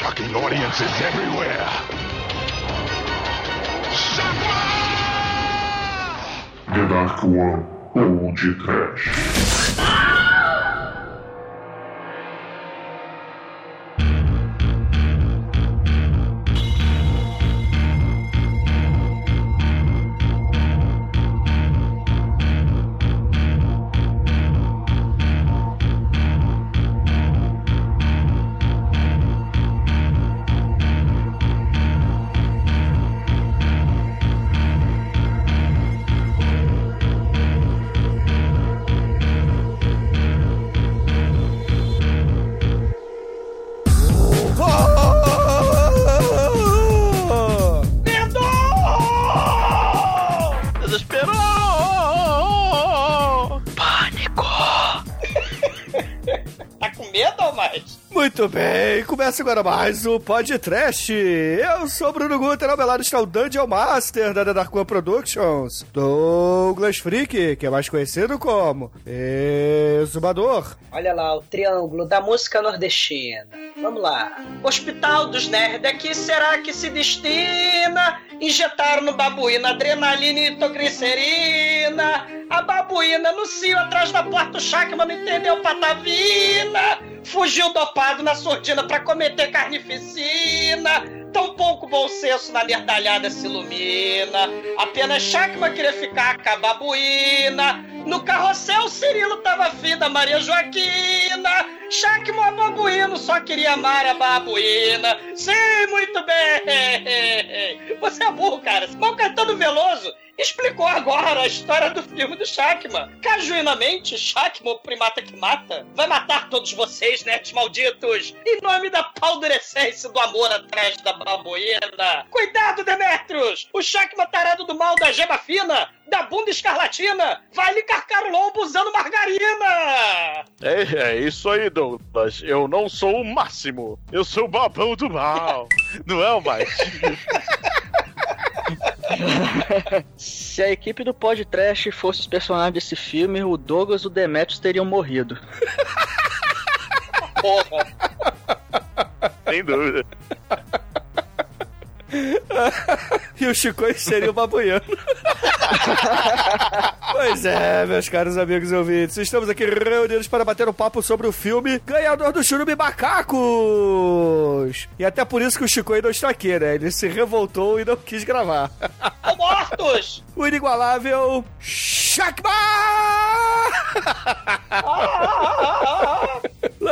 shocking audiences everywhere. Shakma! The Dark One Old Trash. Desesperou! Começa agora mais o Podcast. Eu sou Bruno Guter, ao meu lado está o Dungeon Master da Dark One Productions, Douglas Freak, que é mais conhecido como Exumador. Olha lá, o triângulo da música nordestina. Vamos lá. Hospital dos Nerds, aqui será que se destina? Injetar no babuíno adrenalina e nitroglicerina. A babuína no cio atrás da porta, o Shackman não entendeu patavina. Fugiu dopado na surdina pra cometer carnificina. Tão pouco bom senso na merdalhada se ilumina. Apenas Shackman queria ficar com a babuína. No carrossel, Cirilo tava afim da Maria Joaquina. A babuíno só queria amar a babuína. Sim, muito bem. Você é burro, cara. Mas o Caetano Veloso explicou agora a história do filme do Shackman. Cajuinamente, Shackman, o primata que mata, vai matar todos vocês, nerds malditos, em nome da paldurecência do amor atrás da babuína. Cuidado, Demetrius! O Shackman tarado do mal da gema fina, da bunda escarlatina, vai lhe carcar o lombo usando margarina! É, é isso aí, Douglas. Eu não sou o máximo. Eu sou o babão do mal. não é o mais? Se a equipe do podcast fosse os personagens desse filme, o Douglas e o Demetrius teriam morrido. Porra! Sem dúvida. e o Chico seria o babuiano. pois é, meus caros amigos e ouvintes, estamos aqui reunidos para bater um papo sobre o filme Ganhador do Churume Macacos. E até por isso que o Chico não está aqui, né? Ele se revoltou e não quis gravar. Ô, mortos! o inigualável Shakma!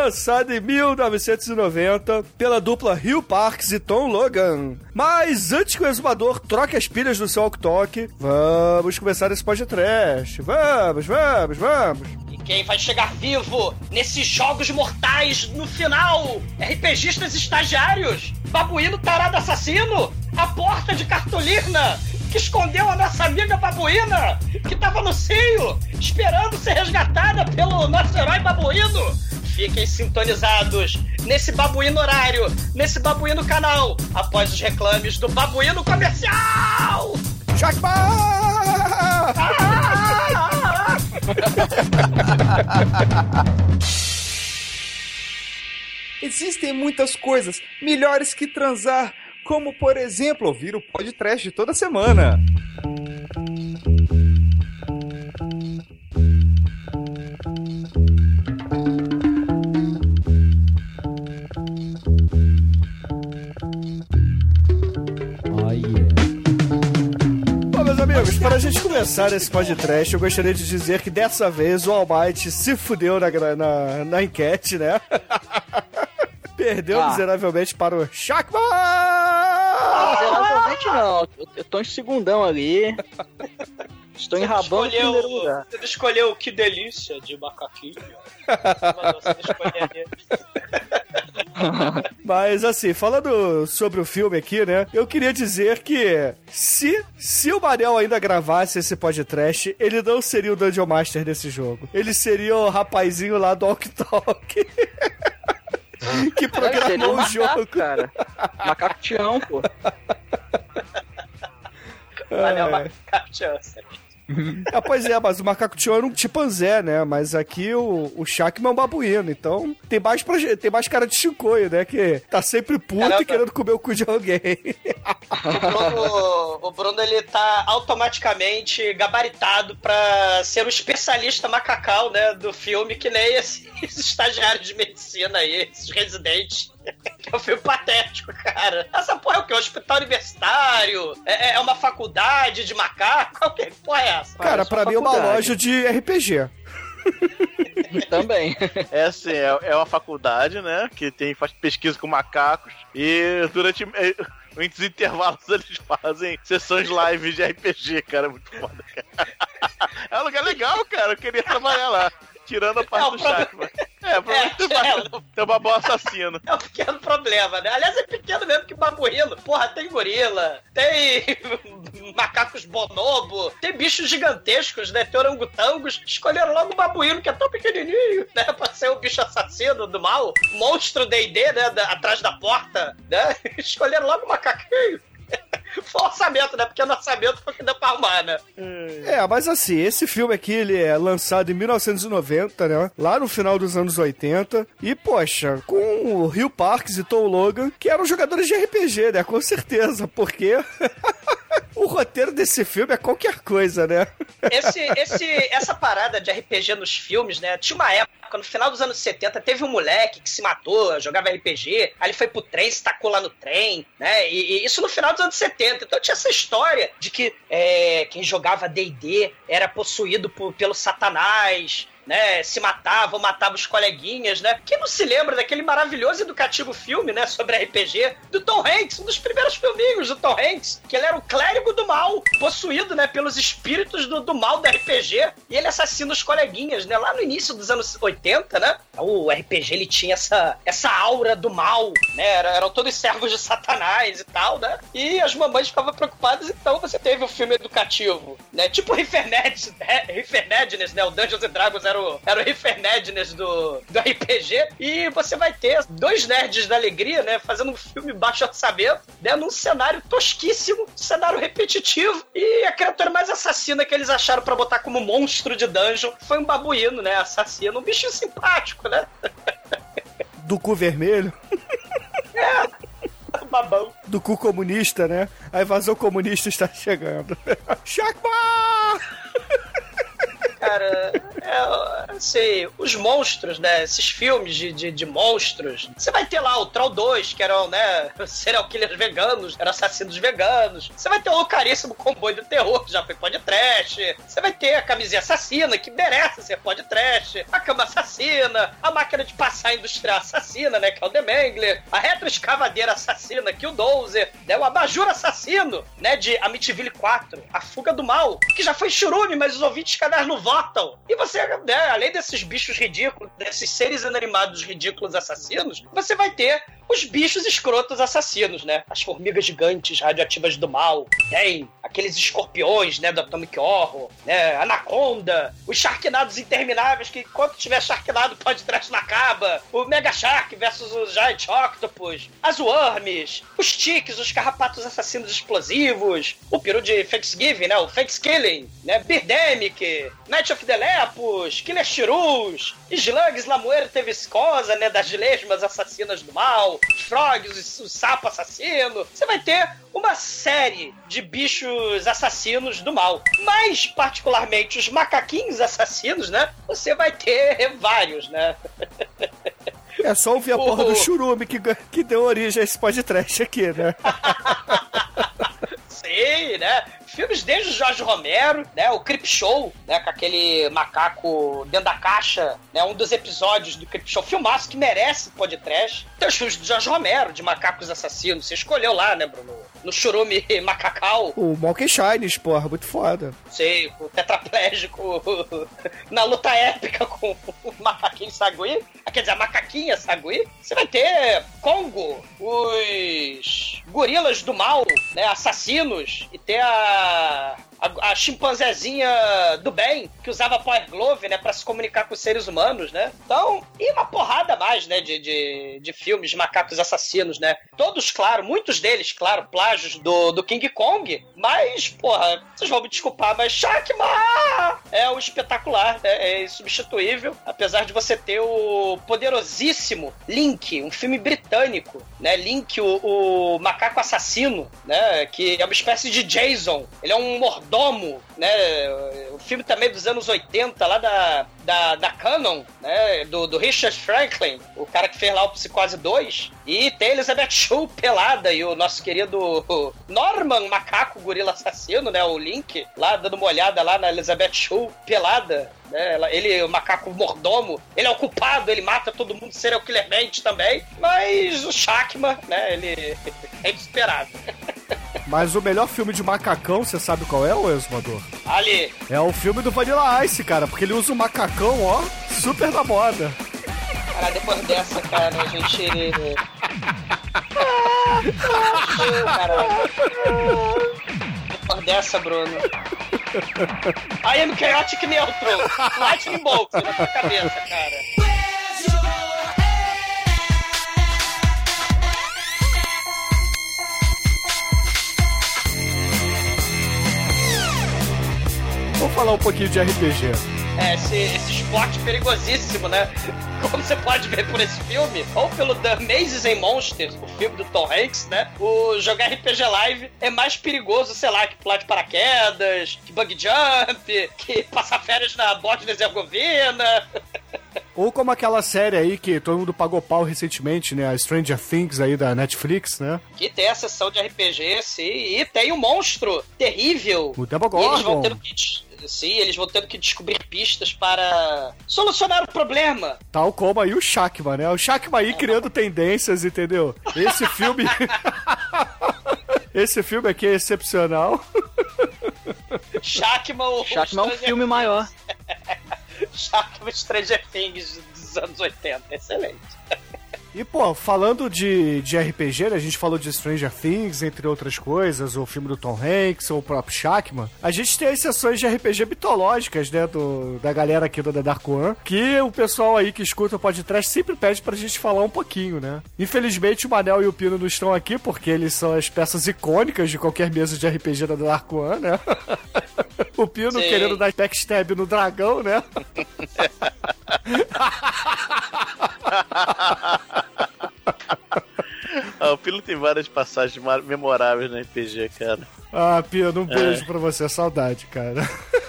Lançado em 1990 pela dupla Hill Parks e Tom Logan. Mas antes que o exumador troque as pilhas do seu walk-talk, vamos começar esse podcast. Vamos, vamos, vamos. E quem vai chegar vivo nesses jogos mortais no final? RPGistas estagiários? Babuíno tarado assassino? A porta de cartolina? Que escondeu a nossa amiga babuína? Que tava no seio, esperando ser resgatada pelo nosso herói babuíno? Fiquem sintonizados nesse babuíno horário, nesse babuíno canal, após os reclames do babuíno comercial! Shakma! Existem muitas coisas melhores que transar, como por exemplo ouvir o podcast toda semana. Amigos, para a gente começar esse podcast, eu gostaria de dizer que dessa vez o Almighty se fudeu na, na, na enquete, né? Perdeu Ah. miseravelmente para o Shakma! Miseravelmente não, eu, tô em segundão ali. Estou enrabando em escolheu, primeiro lugar. Você escolheu que delícia de macaquinho. Você escolher ele. Mas assim, falando sobre o filme aqui, né? Eu queria dizer que se, se o Manel ainda gravasse esse podcast, ele não seria o Dungeon Master desse jogo. Ele seria o rapazinho lá do Ok Talk. que programou um o macaco, jogo. cara. Macaco Tião, pô. Valeu, É. macaco. tchau, É, pois é, mas o macaco tio era um chimpanzé, né? Mas aqui o, o Shakman é um babuíno, então tem mais, proje- tem mais cara de chincoio, né? Que tá sempre puto e querendo comer o cu de alguém. O Bruno, o Bruno ele tá automaticamente gabaritado pra ser o especialista macacal, né, do filme, que nem esses estagiários de medicina aí, esses residentes. Que é um filme patético, cara. Essa porra é o quê? Um hospital universitário? É, é uma faculdade de macaco? Qual que porra é essa? Cara, Parece pra uma mim é uma loja de RPG. Também. É assim, é, é uma faculdade, né? Que tem, faz pesquisa com macacos e durante muitos intervalos eles fazem sessões live de RPG, cara. Muito foda, cara. É um lugar legal, cara. Eu queria trabalhar lá. Tirando a parte É, do Chakra. É, provavelmente É, tem é, tem uma boa assassino. É um pequeno problema, né? Aliás, é pequeno mesmo que babuíno. Porra, tem gorila, tem macacos bonobo, tem bichos gigantescos, né? Tem orangotangos. Escolheram logo o babuíno, que é tão pequenininho, né? Pra ser o bicho assassino do mal. Monstro D&D, né? da- atrás da porta, né? Escolheram logo o macaquinho. Foi o orçamento, né? Porque o orçamento foi que deu pra arrumar, né? É, mas assim, esse filme aqui, ele é lançado em 1990, né? Lá no final dos anos 80. E, poxa, com o Rio Parks e Tom Logan, que eram jogadores de RPG, né? Com certeza, porque... o roteiro desse filme é qualquer coisa, né? esse, esse, essa parada de RPG nos filmes, né? Tinha uma época, no final dos anos 70, teve um moleque que se matou, jogava RPG, aí ele foi pro trem, se tacou lá no trem, né? E, e isso no final dos anos 70. Então tinha essa história de que é, quem jogava D&D era possuído por- pelo satanás, né, se matava, matava os coleguinhas, né? Quem não se lembra daquele maravilhoso educativo filme, né, sobre RPG do Tom Hanks, um dos primeiros filminhos do Tom Hanks, que ele era o clérigo do mal, possuído, né, pelos espíritos do, do mal do RPG, e ele assassina os coleguinhas, né? Lá no início dos anos 80, né? O RPG ele tinha essa, essa aura do mal, né? Era- eram todos servos de Satanás e tal, né? E as mamães ficavam preocupadas, então você teve o filme educativo, né? Tipo Riferned, né? Rifernedness, né? O Dungeons and Dragons era o, era o do, do RPG. E você vai ter dois nerds da alegria, né? Fazendo um filme baixo orçamento, né? Num cenário tosquíssimo, cenário repetitivo. E a criatura mais assassina que eles acharam pra botar como monstro de dungeon foi um babuíno, né? Assassino. Um bichinho simpático, né? Do cu vermelho, Um babão. do cu comunista, né? A invasão comunista está chegando. Chakma! Cara, é, sei, os monstros, né? Esses filmes de, de, de monstros. Você vai ter lá o Troll 2, que eram, né? Serial killers veganos, eram assassinos veganos. Você vai ter o caríssimo comboio do terror, que já foi pode trash. Você vai ter a camisinha assassina, que merece ser pode trash. A cama assassina, a máquina de passar industrial assassina, né? Que é o The Mangler. A retroescavadeira assassina, que é o Dozer. Né, o abajur assassino, né? De Amityville 4. A fuga do mal, que já foi churume, mas os ouvintes canais não votam. E você, né, além desses bichos ridículos, desses seres inanimados ridículos assassinos, você vai ter os bichos escrotos assassinos, né? As formigas gigantes radioativas do mal. Tem aqueles escorpiões, né, do Atomic Horror, né? Anaconda, os Sharknados intermináveis, que enquanto tiver Sharknado pode trash na caba. O Mega Shark versus o Giant Octopus. As Worms, os Ticks, os carrapatos assassinos explosivos. O peru de Thanksgiving, né? O Thanksgiving, né? Birdemic, Night of the Lepus, Killer Shrews, Slugs, Lamoeira Viscosa, né? Das lesmas assassinas do mal, os Frogs, o, o sapo assassino. Você vai ter uma série de bichos assassinos do mal. Mas, particularmente, os macaquinhos assassinos, né? Você vai ter vários, né? É só ouvir a porra do churume que, que deu origem a esse podcast aqui, né? Sim, né? Filmes desde o Jorge Romero, né? O Crip Show, né? Com aquele macaco dentro da caixa, né? Um dos episódios do Crip Show. Filmaço que merece podcast. Tem os filmes do Jorge Romero, de macacos assassinos. Você escolheu lá, né, Bruno? No Churume Macacau. O Monkey Shines, porra, muito foda. Sei, o tetraplégico na luta épica com o macaquinho Sagui. Ah, Quer dizer, a macaquinha Sagui. Você vai ter Congo, os gorilas do mal, né? Assassinos. E ter a. a, a chimpanzezinha do bem, que usava Power Glove, né, pra se comunicar com os seres humanos, né? Então, e uma porrada a mais, né, de, de, de filmes macacos assassinos, né? Todos, claro, muitos deles, claro, plágios do, do King Kong, mas, porra, vocês vão me desculpar, mas Shakma é o espetacular, é, é insubstituível, apesar de você ter o poderosíssimo Link, um filme britânico, né? Link, o, o macaco assassino, né? Que é uma espécie de Jason. Ele é um mordomo, né? O filme também dos anos 80, lá da, da, da Canon, né? Do, do Richard Franklin, o cara que fez lá o Psicose 2. E tem Elizabeth Shue pelada e o nosso querido Norman, macaco gorila assassino, né? O Link, lá dando uma olhada lá na Elizabeth Shue pelada. Né? Ele, o macaco mordomo, ele é o culpado, ele mata todo mundo serial killermente também. Mas o Shakma, né? Ele é desesperado. Mas o melhor filme de macacão, você sabe qual é, ô Exumador? Ali, É o filme do Vanilla Ice, cara, porque ele usa um macacão, ó, super na moda. cara, depois dessa, cara, a gente. Caralho. Depois dessa, Bruno. I am chaotic neutral. Lightning bolt na tua cabeça, cara. Vamos falar um pouquinho de RPG. É, esse, esse esporte perigosíssimo, né? Como você pode ver por esse filme, ou pelo The Mazes and Monsters, o filme do Tom Hanks, né? O jogar RPG Live é mais perigoso, sei lá, que pular de paraquedas, que bug jump, que passar férias na Bósnia e Herzegovina. Ou como aquela série aí que todo mundo pagou pau recentemente, né? A Stranger Things aí da Netflix, né? Que tem a sessão de RPG, sim, e tem um monstro terrível. O E eles vão Demogorgon. tendo que. Des- Sim, eles vão tendo que descobrir pistas para solucionar o problema. Tal como aí o Shakma, né? O Shakma aí criando tendências, entendeu? Esse filme. Esse filme aqui é excepcional. Shakma, o Shakma é um filme maior. Shakma Stranger Things dos anos 80. Excelente. E, pô, falando de, de RPG, né? A gente falou de Stranger Things, entre outras coisas, o filme do Tom Hanks, ou o próprio Shakman. A gente tem as sessões de RPG mitológicas, né? Do, da galera aqui do The Dark One, que o pessoal aí que escuta o podcast sempre pede pra gente falar um pouquinho, né? Infelizmente o Manel e o Pino não estão aqui, porque eles são as peças icônicas de qualquer mesa de RPG da The Dark One, né? o Pino Sim. querendo dar backstab no dragão, né? Ah, o Pilo tem várias passagens memoráveis no RPG, cara. Ah, Pino, um beijo pra você, saudade, cara.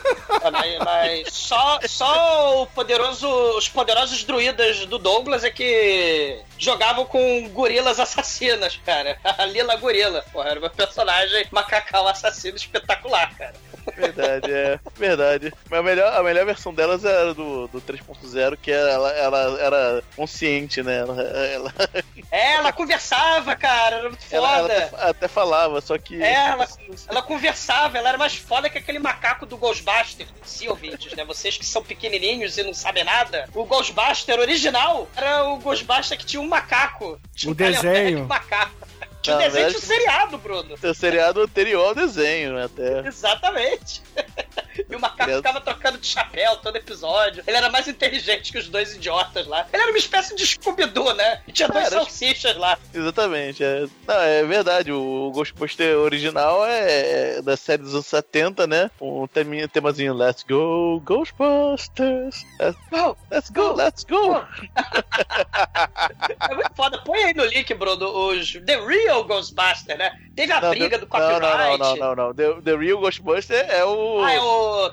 Mas, mas só, só o poderoso, os poderosos druidas do Douglas é que jogavam com gorilas assassinas, cara. A Lila Gorila. Porra, era meu personagem macacão assassino espetacular, cara. Verdade, é. Verdade. Mas a melhor, a melhor versão delas era do, do 3.0, que ela, ela era consciente, né? Ela, ela, É, ela conversava, cara. Era muito ela, ela foda. até, até falava, só que. É, ela, ela conversava, ela era mais foda que aquele macaco do Ghostbuster. Sim, ouvintes, né? Vocês que são pequenininhos e não sabem nada. O Ghostbuster original era o Ghostbuster que tinha um macaco. Tinha O um desenho. de macaco. Tinha um desenho, tinha um seriado, Bruno. O seriado anterior ao desenho, né? Até. Exatamente. E o macaco Ele- ficava trocando de chapéu todo episódio. Ele era mais inteligente que os dois idiotas lá. Ele era uma espécie de Scooby-Doo, né? E tinha dois Cara, salsichas lá. Exatamente. É, não, é verdade. O Ghostbuster original é da série dos anos 70, né? Um teminha- temazinho Let's Go, Ghostbusters. Let's, Go, let's go, let's go. É muito foda. Põe aí no link, Bruno, os The Real Ghostbuster, né? Teve a Não, briga do copyright. Não, não, não, não, não. The, The Real Ghostbuster é o. Ah, é o...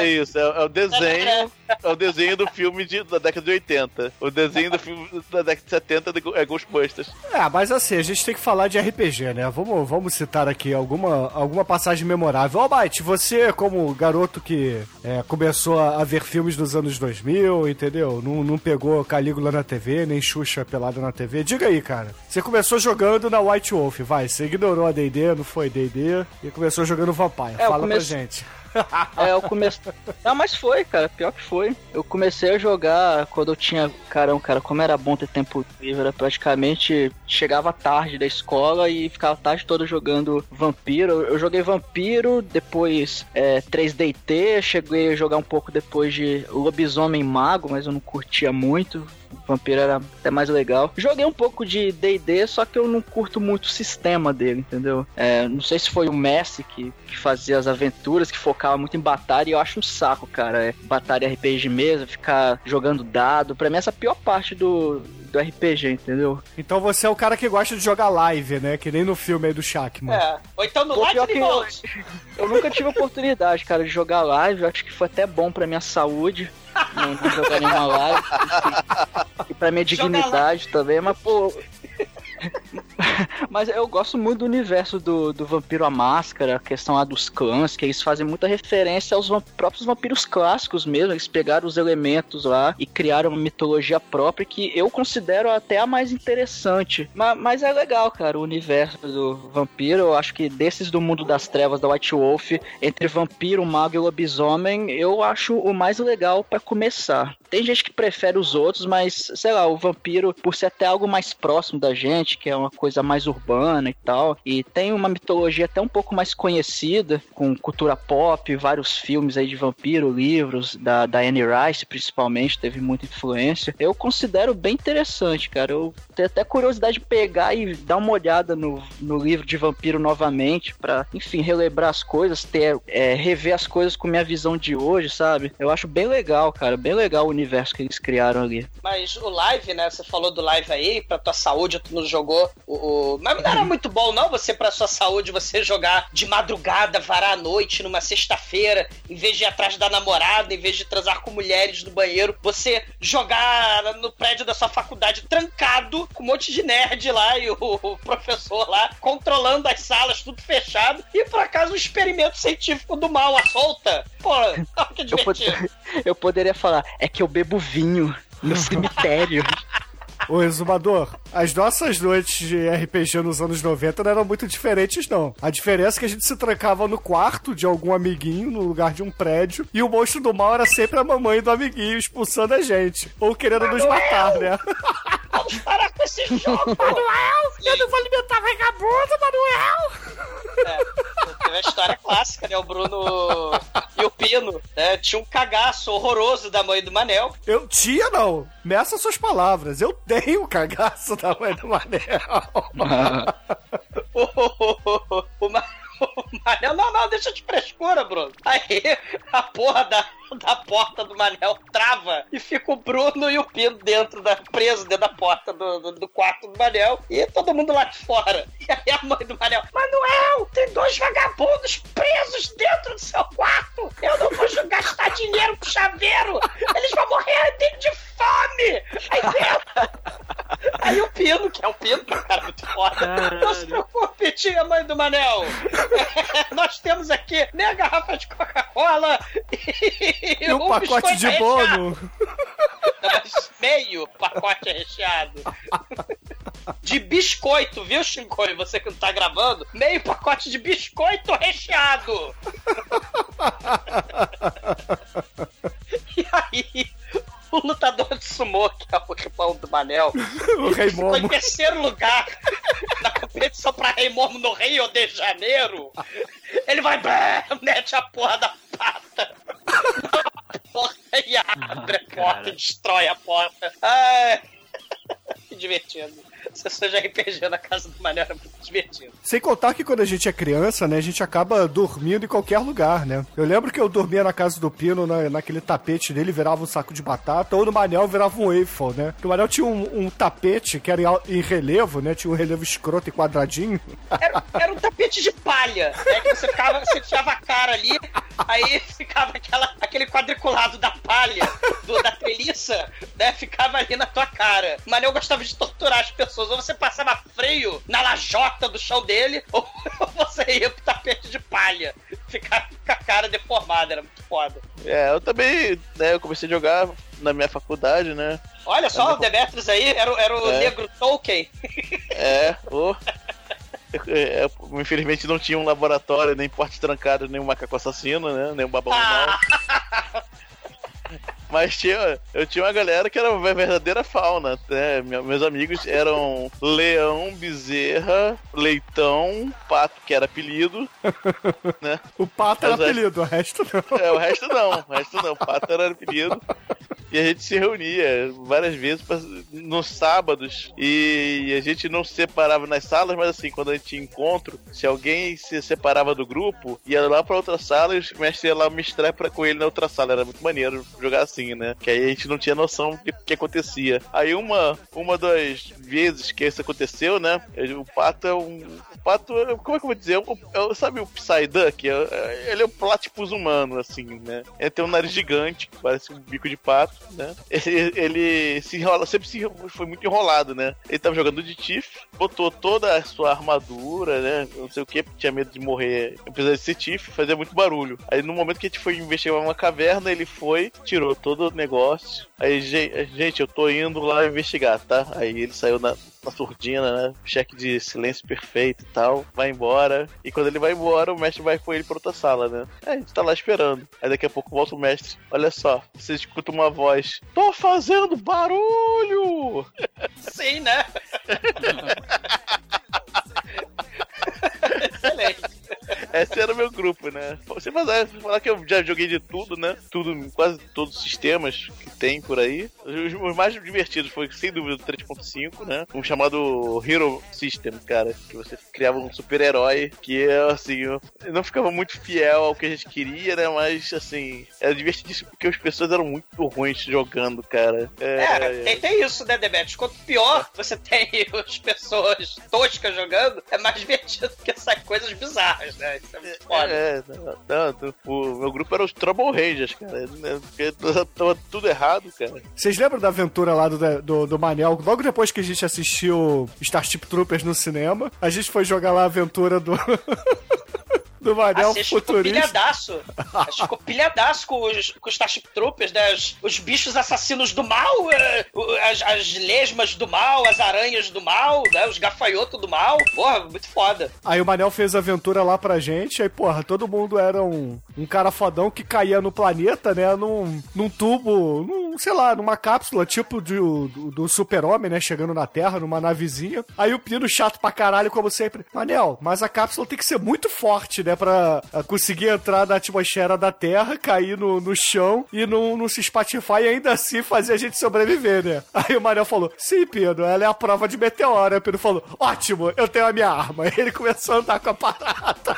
É isso, é, é o desenho. É o desenho do filme de- da década de 80. O desenho do filme da década de 70 de Go- é Ghostbusters. É, mas assim, a gente tem que falar de RPG, né? Vamos, vamos citar aqui alguma, alguma passagem memorável. Ó, Bite, você, como garoto que é, começou a, a ver filmes dos anos 2000, entendeu? Não, não pegou Calígula na TV, nem Xuxa pelada na TV. Diga aí, cara. Você começou jogando na White Wolf, vai. Você ignorou a D&D, não foi D&D, e começou jogando Vampire. É, Fala pra gente. É, eu comecei. Não, mas foi, cara. Pior que foi. Eu comecei a jogar quando eu tinha. Caramba, cara, como era bom ter tempo livre. Era praticamente. Chegava tarde da escola e ficava tarde toda jogando Vampiro. Eu joguei Vampiro, depois é, 3DT. Cheguei a jogar um pouco depois de Lobisomem Mago, mas eu não curtia muito. Vampiro era até mais legal. Joguei um pouco de D&D, só que eu não curto muito o sistema dele, entendeu? É, não sei se foi o Messi que, que fazia as aventuras, que focava muito em batalha, e eu acho um saco, cara. É batalha RPG de mesa, ficar jogando dado. Pra mim, essa é a pior parte do, do RPG, entendeu? Então você é o cara que gosta de jogar live, né? Que nem no filme aí do Shackman. É. Ou então no Lightning que eu- Bolt. Eu nunca tive oportunidade, cara, de jogar live. Eu acho que foi até bom pra minha saúde. Não, não jogar nenhuma live. E, e pra minha dignidade também, mas, pô. Mas eu gosto muito do universo do, do Vampiro à Máscara, a questão lá dos clãs, que eles fazem muita referência aos vam- próprios vampiros clássicos mesmo. Eles pegaram os elementos lá e criaram uma mitologia própria que eu considero até a mais interessante. Ma- Mas, é legal, cara, o universo do vampiro. Eu acho que desses do mundo das trevas da White Wolf, entre vampiro, mago e lobisomem, eu acho o mais legal pra começar. Tem gente que prefere os outros, mas sei lá, o vampiro, por ser até algo mais próximo da gente, que é uma coisa mais urbana e tal, e tem uma mitologia até um pouco mais conhecida, com cultura pop, vários filmes aí de vampiro, livros da, da Anne Rice, principalmente, teve muita influência. Eu considero bem interessante, cara. Eu tenho até curiosidade de pegar e dar uma olhada no, no livro de vampiro novamente, pra, enfim, relembrar as coisas, ter, é, rever as coisas com minha visão de hoje, sabe? Eu acho bem legal, cara, bem legal o universo que eles criaram ali. Mas o live, né? Você falou do live aí, pra tua saúde, tu não jogou o. o- Mas não era muito bom, não, você, pra sua saúde, você jogar de madrugada, varar à noite, numa sexta-feira, em vez de ir atrás da namorada, em vez de transar com mulheres no banheiro, você jogar no prédio da sua faculdade trancado, com um monte de nerd lá e o, o professor lá, controlando as salas, tudo fechado, e por acaso um experimento científico do mal à solta. Pô, que Eu, pod- divertido. eu poderia falar, é que eu bebo vinho no cemitério. Ô, Exumador, as nossas noites de RPG nos anos 90 não eram muito diferentes, não. A diferença é que a gente se trancava no quarto de algum amiguinho, no lugar de um prédio, e o monstro do mal era sempre a mamãe do amiguinho expulsando a gente. Ou querendo nos matar, né? Vamos parar com esse jogo! Manuel! Eu não vou alimentar vagabundo, Manuel! É, teve a história clássica, né? O Bruno e o Pino, né? Tinha um cagaço horroroso da mãe do Manel. Eu tinha, não. Meça suas palavras. Eu tenho o cagaço da mãe do Manel. O, o, o, o Manel, não, não, deixa de frescura, Bruno. Aí a porra da, da porta do Manel trava e fica o Bruno e o Pino dentro da, preso dentro da porta do, do, do quarto do Manel e todo mundo lá de fora. E aí a mãe do Manel, Manuel, tem dois vagabundos presos dentro do seu quarto. Eu não vou gastar dinheiro com chaveiro. Eles vão morrer de, fome. Aí dentro. Aí o Pino, que é o Pino, que é um cara muito foda. Não se preocupe, tia mãe do Manel. Nós temos aqui meia garrafa de Coca-Cola e, E um pacote biscoito de mas meio pacote recheado. De biscoito, viu, Shinkoi? Você que não tá gravando, meio pacote de biscoito recheado. E aí, o lutador de sumô, que é o irmão do Manel, O Rei ficou em Momo. terceiro lugar na competição pra Rei Momo no Rio de Janeiro. Ele vai, mete a porra da pata. na porta e abre a porta e destrói a porta. Ai, que divertido. Sessões de RPG na casa do Manel era muito divertido. Sem contar que quando a gente é criança, né, a gente acaba dormindo em qualquer lugar, né? Eu lembro que eu dormia na casa do Pino, na, naquele tapete dele, virava um saco de batata, ou no Manel virava um waffle, né? Porque o Manel tinha um, um tapete que era em, em relevo, né? Tinha um relevo escroto e quadradinho. Era, era um tapete de palha, né? Que você ficava, você tirava a cara ali, aí ficava aquela, aquele quadriculado da palha, do- da treliça, né? Ficava ali na tua cara. Mas eu gostava de torturar as pessoas. Ou você passava freio na lajota do chão dele, ou você ia pro tapete de palha. Ficava com a cara deformada, era muito foda. É, eu também, né, eu comecei a jogar na minha faculdade, né? Olha só, o Demetrius aí era, o- era o É. negro Tolkien. É, ô. É, me infelizmente não tinha um laboratório, nem porte trancado, nem um macaco assassino, né? Nem um babão Ah. Mas tinha, eu tinha uma galera que era a verdadeira fauna. Né? Me- Meus amigos eram leão, bezerra, leitão, pato, que era apelido. né? O pato era Mas apelido, o resto não. É, o resto não, o resto não. O pato era apelido. E a gente se reunia várias vezes nos sábados e a gente não se separava nas salas, mas assim, quando a gente tinha encontro, se alguém se separava do grupo, ia lá pra outra sala e os mestres iam lá mestrar pra, com ele na outra sala. Era muito maneiro jogar assim, né? Que aí a gente não tinha noção do que, que acontecia. Aí uma, uma das vezes que isso aconteceu, né? O pato é um. O pato, como é que eu vou dizer? Um- é- sabe o Psyduck? É- Ele é um platypus humano, assim, né? Ele tem um nariz gigante, parece um bico de pato, né? Ele, ele se enrola, sempre se, foi muito enrolado, né? Ele tava jogando de Tiff, botou toda a sua armadura, né? Não sei o que, tinha medo de morrer, apesar de ser Tiff, fazia muito barulho. Aí no momento que a gente foi investigar uma caverna, ele foi, tirou todo o negócio. Aí, "Gen- gente, eu tô indo lá investigar, tá? Aí ele saiu na, na surdina, né? Cheque de silêncio perfeito e tal. Vai embora. E quando ele vai embora, o mestre vai com ele pra outra sala, né? Aí a gente tá lá esperando. Aí daqui a pouco volta o mestre. Olha só, você escuta uma voz. Tô fazendo barulho! Sim, né? Excelente. Esse era o meu grupo, né? Você falar, falar que eu já joguei de tudo, né? Tudo, quase todos os sistemas que tem por aí. Os, os mais divertidos foi, sem dúvida, o 3.5, né? Um chamado Hero System, cara. Que você criava um super-herói que, assim, não ficava muito fiel ao que a gente queria, né? Mas, assim, era divertidíssimo porque as pessoas eram muito ruins jogando, cara. É, tem, tem isso, né, Demetrius? Quanto pior você tem as pessoas toscas jogando, é mais divertido que essas coisas bizarras, né? Isso é muito foda. É, não, não, não, o meu grupo era os Trouble Rangers, cara. né? Porque tava tudo errado, cara. Vocês lembram da aventura lá do, do, do Manel? Logo depois que a gente assistiu Starship Troopers no cinema, a gente foi jogar lá a aventura do. do Manel Assim, ficou futurista. pilhadaço. Ficou pilhadaço com os, com os Starship Troopers, né? Os, os bichos assassinos do mal, o- as, as lesmas do mal, as aranhas do mal, né? Os gafanhotos do mal. Porra, muito foda. Aí o Manel fez a aventura lá pra gente, aí, porra, todo mundo era um, um cara fodão que caía no planeta, né, num, num tubo, num, sei lá, numa cápsula, tipo do, do, do super-homem, né, chegando na Terra, numa navezinha. Aí o Pino, chato pra caralho, como sempre, Manel, mas a cápsula tem que ser muito forte, né, pra ah, conseguir entrar na atmosfera da Terra, cair no, no chão e não, não se espatifar e ainda assim fazer a gente sobreviver, né. Aí o Manel falou, sim, Pino, ela é a prova de meteoro. Aí o Pino falou, ótimo, eu tenho a minha arma. Ele começou a andar com a parada.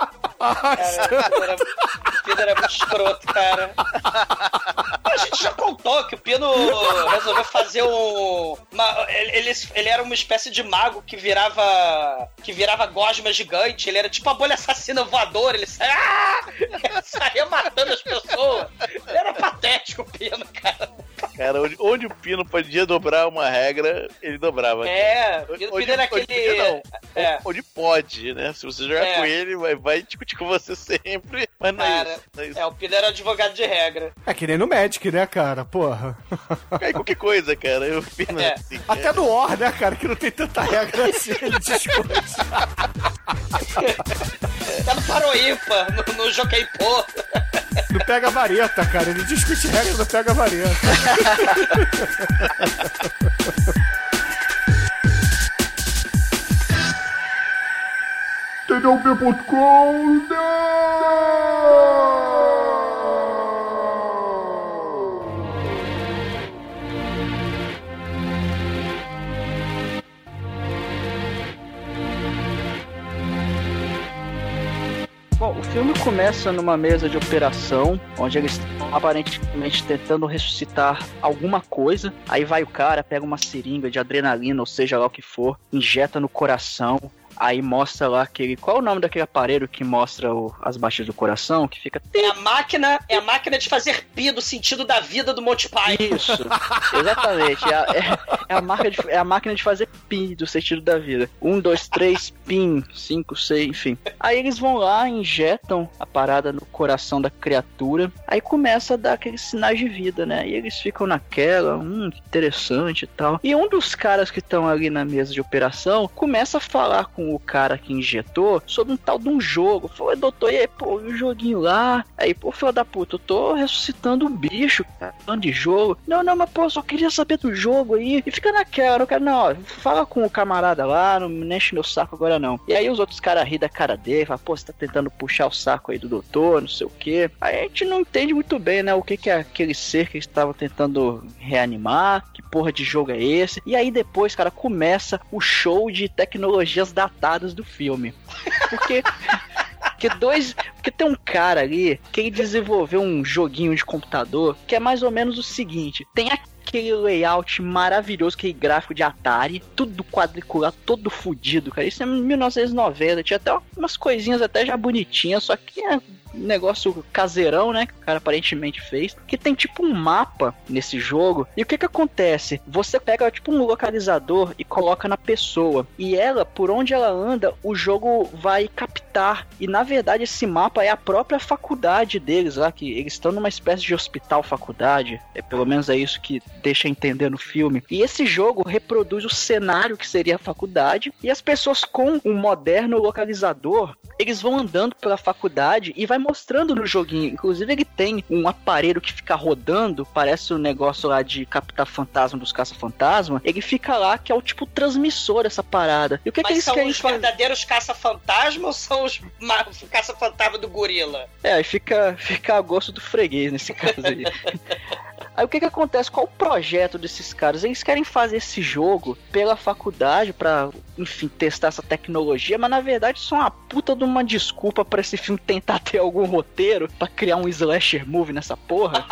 Cara, o Pedro era, muito escroto, cara. A gente já contou que o Pino resolveu fazer um. uma- ele, ele, ele era uma espécie de mago que virava. que virava gosma gigante. Ele era tipo a bolha assassina voadora. Ele saía. Ah! Ele saía matando as pessoas. Ele era patético, o Pino, cara. Cara, onde, onde o Pino podia dobrar uma regra, ele dobrava. É, o Pino Onde- era onde aquele. podia, não. É. Onde pode, né? Se você jogar É. com ele, vai, vai discutir com você sempre. Mas não é Cara, isso. Não é isso. é, o Pino era advogado de regra. É que nem no Magic, né, cara? Porra. É qualquer coisa, cara. Eu Pino É. assim. Até no War, né, cara? Que não tem tanta regra assim, ele discute. Até no Paroímpa, no, no Jockey Pô. Não pega vareta, cara. Ele discute regra, não pega vareta. TDUP.com Bom, o filme começa numa mesa de operação, onde eles estão aparentemente tentando ressuscitar alguma coisa. Aí vai o cara, pega uma seringa de adrenalina, ou seja lá o que for, injeta no coração. Aí mostra lá aquele. Qual é o nome daquele aparelho que mostra o- as baixas do coração? Que fica. É a máquina, é a máquina de fazer pi do sentido da vida do Monty Python. Isso, exatamente. É a, é- é a marca de- é a máquina de fazer pin do sentido da vida. Um, dois, três, pin, cinco, seis, enfim. Aí eles vão lá, injetam a parada no coração da criatura. Aí começa a dar aqueles sinais de vida, né? E eles ficam naquela, hum, interessante e tal. E um dos caras que estão ali na mesa de operação começa a falar com o cara que injetou sobre um tal de um jogo. Falou, doutor, e aí, pô, o joguinho lá? Aí, pô, filho da puta, eu tô ressuscitando um bicho, cara, de jogo. Não, não, mas pô, eu só queria saber do jogo aí. E fica naquela, não quero, não, ó, fala com o camarada lá, não me enche meu saco agora não. E aí os outros caras ri da cara dele, falam, pô, você tá tentando puxar o saco aí do doutor, não sei o. Aí a gente não entende muito bem, né, o que que é aquele ser que eles estavam tentando reanimar, que porra de jogo é esse. E aí depois, cara, começa o show de tecnologias do filme. Porque porque dois. Porque tem um cara ali que ele desenvolveu um joguinho de computador que é mais ou menos o seguinte: tem aquele layout maravilhoso, aquele gráfico de Atari, tudo quadricular, todo fudido, cara. Isso é 1990, tinha até umas coisinhas até já bonitinhas, só que é negócio caseirão, né? Que o cara aparentemente fez. Que tem tipo um mapa nesse jogo. E o que que acontece? Você pega tipo um localizador e coloca na pessoa. E ela, por onde ela anda, o jogo vai captar. E na verdade, esse mapa é a própria faculdade deles lá. Que eles estão numa espécie de hospital faculdade. É pelo menos é isso que deixa entender no filme. E esse jogo reproduz o cenário que seria a faculdade. E as pessoas com um moderno localizador, eles vão andando pela faculdade e vai mostrando no joguinho. Inclusive, ele tem um aparelho que fica rodando, parece o um negócio lá de captar fantasma dos caça-fantasma. Ele fica lá, que é o tipo transmissor dessa parada. E o que, Mas que eles são querem os fazer? verdadeiros caça-fantasma ou são os ma- caça-fantasma do gorila? É, fica, fica a gosto do freguês nesse caso aí. Aí o que que acontece? Qual o projeto desses caras? Eles querem fazer esse jogo pela faculdade pra, enfim, testar essa tecnologia, mas na verdade é uma puta de uma desculpa pra esse filme tentar ter algum roteiro pra criar um slasher movie nessa porra.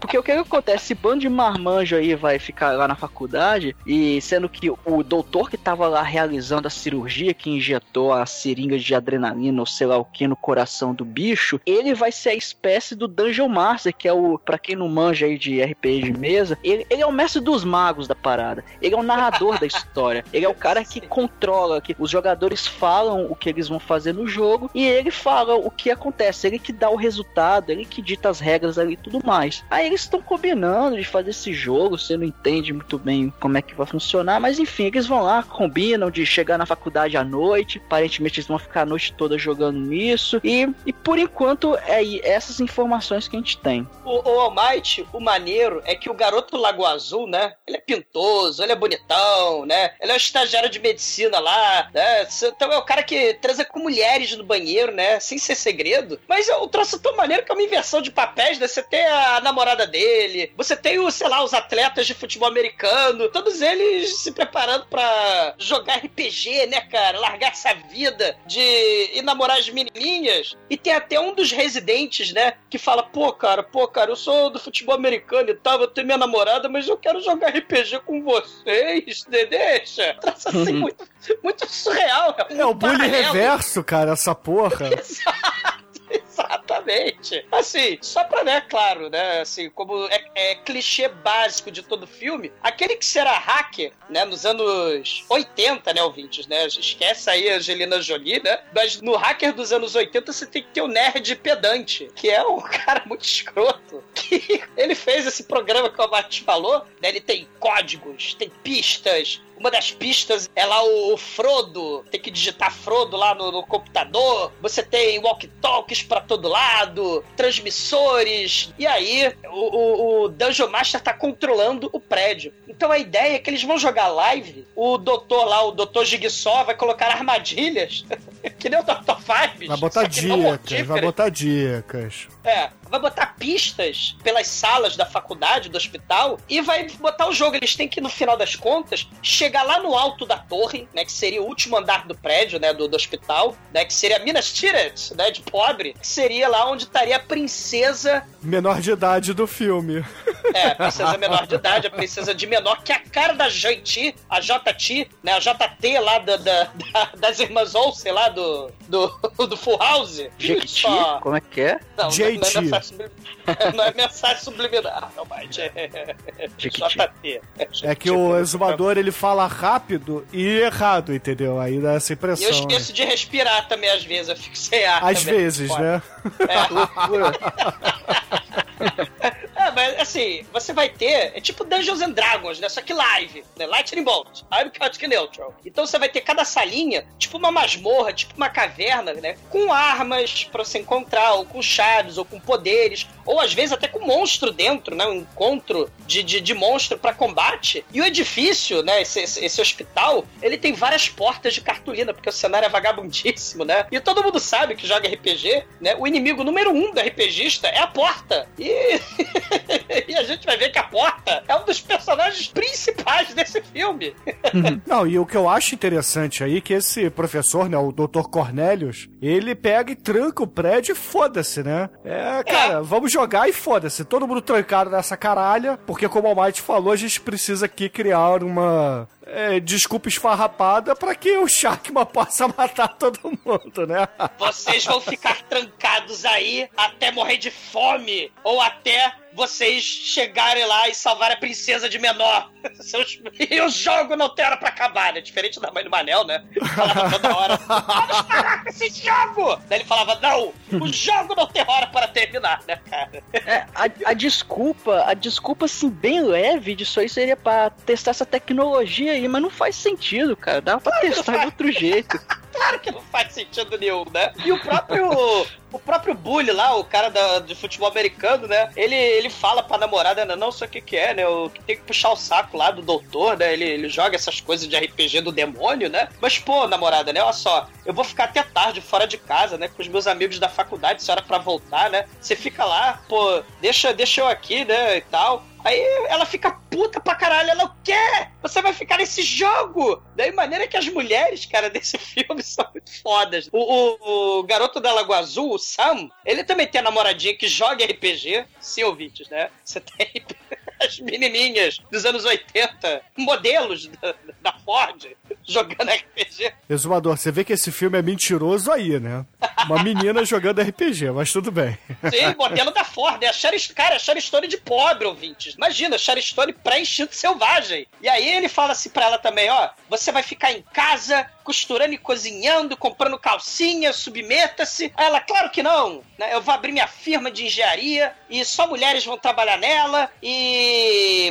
Porque o que, acontece? Esse bando de marmanjo aí vai ficar lá na faculdade e sendo que o doutor que tava lá realizando a cirurgia, que injetou a seringa de adrenalina ou sei lá o que no coração do bicho, ele vai ser a espécie do Dungeon Master, que é o, pra quem não manja aí de RPG de mesa, ele, ele é o mestre dos magos da parada. Ele é o narrador da história. Ele é o cara que controla, que os jogadores falam o que eles vão fazer no jogo e ele fala o que acontece. Ele que dá o resultado, ele que dita as regras ali e tudo mais. Aí eles estão combinando de fazer esse jogo, você não entende muito bem como é que vai funcionar, mas enfim, eles vão lá, combinam de chegar na faculdade à noite, aparentemente eles vão ficar a noite toda jogando nisso, e, e por enquanto é essas informações que a gente tem. O, o Almighty, o maneiro é que o garoto Lago Azul, né? Ele é pintoso, ele é bonitão, né? Ele é um estagiário de medicina lá, né? Então é o cara que transa com mulheres no banheiro, né? Sem ser segredo. Mas o troço tão maneiro que é uma inversão de papéis, né? Você tem a namorada dele, você tem, o, sei lá, os atletas de futebol americano, todos eles se preparando pra jogar RPG, né, cara? Largar essa vida de ir namorar as menininhas. E tem até um dos residentes, né, que fala, pô, cara, pô, cara, eu sou do futebol americano e tal, eu tenho minha namorada, mas eu quero jogar RPG com vocês, de- deixa. Traça assim, Uhum. muito, muito surreal. É o bullying reverso, cara, essa porra. Exato, exatamente. Assim, só pra, né, claro, né, assim, como é, é clichê básico de todo filme, aquele que será hacker, né, nos anos 80, né, ouvintes, né, esquece aí a Angelina Jolie, né, mas no hacker dos anos 80 você tem que ter o nerd pedante, que é um cara muito escroto, que ele fez esse programa que o Mate falou, né, ele tem códigos, tem pistas, uma das pistas é lá o, o Frodo, tem que digitar Frodo lá no, no computador. Você tem walkie-talkies pra todo lado, transmissores. E aí, o, o, o Dungeon Master tá controlando o prédio. Então a ideia é que eles vão jogar live. O doutor lá, o doutor Jigsaw, vai colocar armadilhas. que nem o Dr. Fives. Vai botar dicas, vai botar dicas. É, vai botar pistas pelas salas da faculdade, do hospital, e vai botar o jogo. Eles têm que, no final das contas, chegar lá no alto da torre, né? Que seria o último andar do prédio, né? Do, do hospital, né? Que seria Minas Tirith, né? De pobre. Que seria lá onde estaria a princesa. Menor de idade do filme. É, a princesa menor de idade, a princesa de menor, que é a cara da JT, a JT, né? A JT lá da, da- da- das irmãs Olsen lá do, do, do Full House. Jequiti? Só- Como é que é? Não, não, Não é mensagem subliminar. Não é mensagem subliminar, não, mas é. Jequiti. JT. É que o exumador ele fala rápido e errado, entendeu? Aí dá essa E eu impressão. né? esqueço de respirar também às vezes, eu fico sem ar. Às também. vezes, né? Loucura. É, mas assim, você vai ter. É tipo Dungeons and Dragons, né? Só que live, né? Lightning Bolt, I'm Chaotic Neutral. Então você vai ter cada salinha, tipo uma masmorra, tipo uma caverna, né? Com armas pra você encontrar, ou com chaves, ou com poderes, ou às vezes até com monstro dentro, né? Um encontro de, de, de monstro para combate. E o edifício, né? Esse, esse, esse hospital, ele tem várias portas de cartolina, porque o cenário é vagabundíssimo, né? E todo mundo sabe que joga RPG, né? O inimigo número um do RPGista é a porta. E, e a gente vai ver que a porta é um dos personagens principais desse filme. Não, e o que eu acho interessante aí é que esse professor, né, o Dr. Cornelius, ele pega e tranca o prédio e foda-se, né? É, cara, vamos jogar e foda-se. Todo mundo trancado nessa caralha, porque como o Almighty falou, a gente precisa aqui criar uma é, desculpa esfarrapada pra que o Sharkman possa matar todo mundo, né? Vocês vão ficar trancados aí até morrer de fome ou até vocês chegarem lá e salvar a princesa de menor. E o jogo não tem hora pra acabar, né? Diferente da mãe do Manel, né? Falava toda hora, vamos parar com esse jogo! Daí ele falava, não, o jogo não tem hora para terminar, né, cara? É, a, a desculpa, a desculpa, assim, bem leve disso aí seria pra testar essa tecnologia aí, mas não faz sentido, cara. Dá pra testar de outro jeito. Claro que não faz sentido nenhum, né? E o próprio. o próprio Bully lá, o cara da, de futebol americano, né? Ele, ele fala pra namorada, né? Não sei o que que é, né? Que tem que puxar o saco lá do doutor, né? Ele, ele joga essas coisas de RPG do demônio, né? Mas, pô, namorada, né? Olha só, eu vou ficar até tarde fora de casa, né? Com os meus amigos da faculdade, se hora pra voltar, né? Você fica lá, pô, deixa, deixa eu aqui, né? E tal. Aí ela fica puta pra caralho, ela quer! Você vai ficar nesse jogo! Daí, maneira que as mulheres, cara, desse filme são muito fodas. O, o, o garoto da Lagoa Azul, o Sam, ele também tem a namoradinha que joga RPG. Sim, ouvintes, né? Você tem as menininhas dos anos 80, modelos da, da Ford, jogando RPG. Exumador, você vê que esse filme é mentiroso aí, né? Uma menina jogando RPG, mas tudo bem. Sim, modelo da Ford. É a Sherry, cara, a Sherry Stone de pobre, ouvintes. Imagina, a Sherry Stone pré-instinto selvagem. E aí ele fala assim pra ela também, ó, você vai ficar em casa costurando e cozinhando, comprando calcinha, submeta-se. Aí ela, claro que não, né? Eu vou abrir minha firma de engenharia e só mulheres vão trabalhar nela e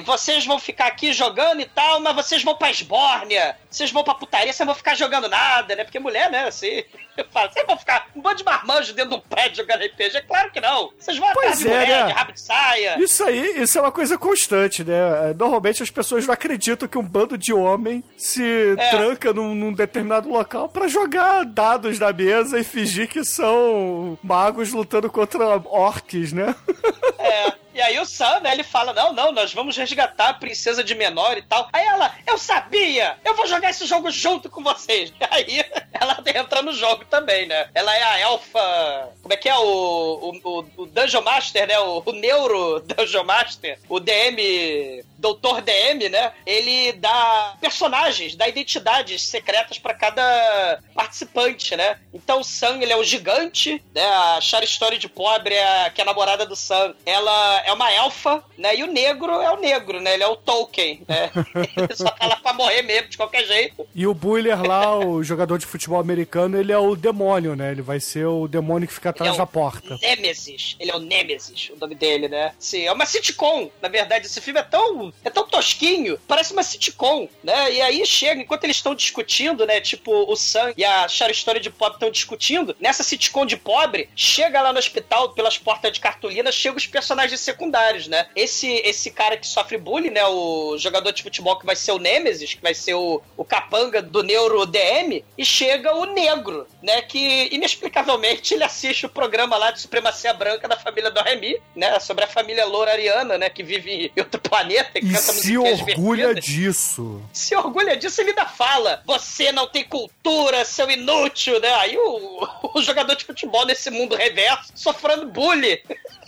vocês vão ficar aqui jogando e tal, mas vocês vão pra esbórnia, vocês vão pra putaria, vocês vão ficar jogando nada, né? Porque mulher, né, assim... Eu falo, vocês vão ficar um bando de marmanjos dentro de um prédio jogando RPG? Claro que não. Vocês vão atrás de é, mulher, né? de rabo de saia. Isso aí, isso é uma coisa constante, né? Normalmente as pessoas não acreditam que um bando de homem se É. tranca num, num determinado local pra jogar dados na mesa e fingir que são magos lutando contra orcs, né? É. E aí o Sam, né, ele fala, não, não, nós vamos resgatar a princesa de menor e tal. Aí ela, eu sabia! Eu vou jogar esse jogo junto com vocês. E aí ela entra no jogo também, né? Ela é a elfa... Como é que é? O, o, o, Dungeon Master, né? O, o Neuro Dungeon Master. O DM... Doutor DM, né? Ele dá personagens, dá identidades secretas pra cada participante, né? Então o Sam, ele é o gigante, né? A Shari Story de pobre, é que é a namorada do Sam, ela é uma elfa, né? E o negro é o negro, né? Ele é o Tolkien, né? Ele só tá lá pra morrer mesmo, de qualquer jeito. E o Buller lá, o jogador de futebol americano, ele é o demônio, né? Ele vai ser o demônio que fica atrás é da porta. Nemesis. Ele é o Nemesis, o nome dele, né? Sim, é uma sitcom. Na verdade, esse filme é tão, é tão tosquinho, parece uma sitcom, né? E aí chega, enquanto eles estão discutindo, né? Tipo, o Sam e a Shari Story de pobre estão discutindo. Nessa sitcom de pobre, chega lá no hospital, pelas portas de cartolina, chegam os personagens secundários, né? Esse, esse cara que sofre bullying, né? O jogador de futebol que vai ser o Nemesis, que vai ser o, o capanga do Neuro DM, e chega o negro, né? Que inexplicavelmente ele assiste o programa lá de supremacia branca da família do Remy, né? Sobre a família loura ariana, né? Que vive em outro planeta e se orgulha disso. Se orgulha disso, ele ainda fala: Você não tem cultura, seu inútil, né? Aí o, o jogador de futebol nesse mundo reverso sofrendo bullying.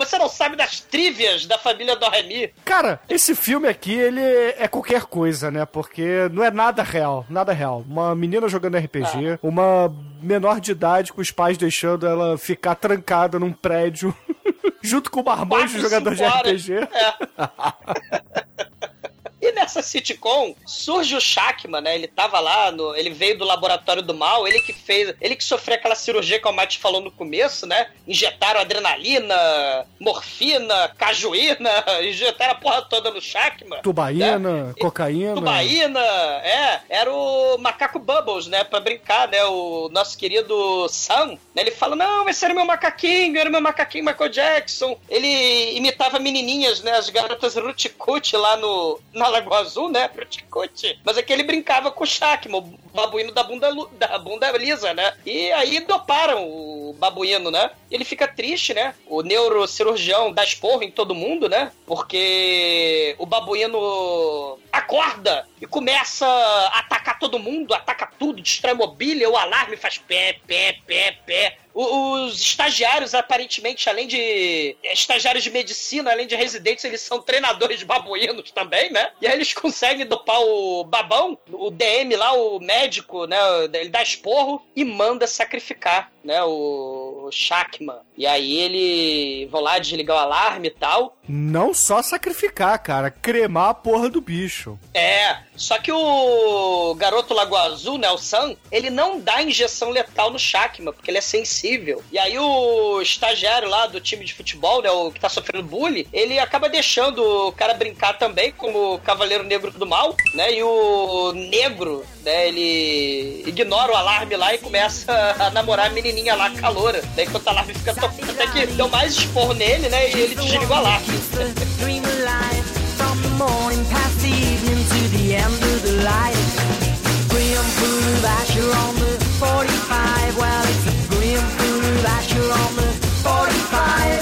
Você não sabe das trívias da família do Remy. Cara, esse filme aqui, ele é qualquer coisa, né? Porque não é nada real, nada real. Uma menina jogando RPG, uma menor de idade com os pais deixando ela ficar trancada num prédio junto com o marmanjo jogador de. RPG. É. E nessa sitcom surge o Shakman, né? Ele tava lá, no, ele veio do laboratório do mal, ele que fez, ele que sofreu aquela cirurgia que o Mate falou no começo, né? Injetaram adrenalina, morfina, cajuína, injetaram a porra toda no Shakman. Tubaína, né? cocaína. Tubaína, é, era o macaco Bubbles, né? Pra brincar, né? O nosso querido Sam, né? Ele fala: Não, esse era meu macaquinho, era meu macaquinho Michael Jackson. Ele imitava menininhas, né? As garotas Ruticuti lá no, na Lagoa Azul, né? Ruticuti. Mas é que ele brincava com o Shakman, o babuíno da bunda, da bunda lisa, né? E aí doparam o babuíno, né? Ele fica triste, né? O neurocirurgião dá esporro em todo mundo, né? Porque o babuíno acorda e começa a atacar todo mundo, ataca tudo, destrói mobília, o alarme faz pé, pé, pé, pé. O- Os estagiários, aparentemente, além de estagiários de medicina, além de residentes, eles são treinadores babuínos também, né? E aí eles conseguem dopar o babão, o DM lá, o médico, né? Ele dá esporro e manda sacrificar, né? O Shakman. E aí ele vão lá desligar o alarme e tal. Não só sacrificar, cara, cremar a porra do bicho. É, só que o garoto Lagoa Azul, né, o Sam, ele não dá injeção letal no Shakman, porque ele é sensível. E aí o estagiário lá do time de futebol, né, o que tá sofrendo bullying, ele acaba deixando o cara brincar também como Cavaleiro Negro do Mal, né, e o negro, né, ele ignora o alarme lá e começa a namorar a menininha lá, caloura. Daí enquanto o alarme fica tocando, até que deu mais esporro nele, né, e ele desliga o alarme. full of Asher on the 45.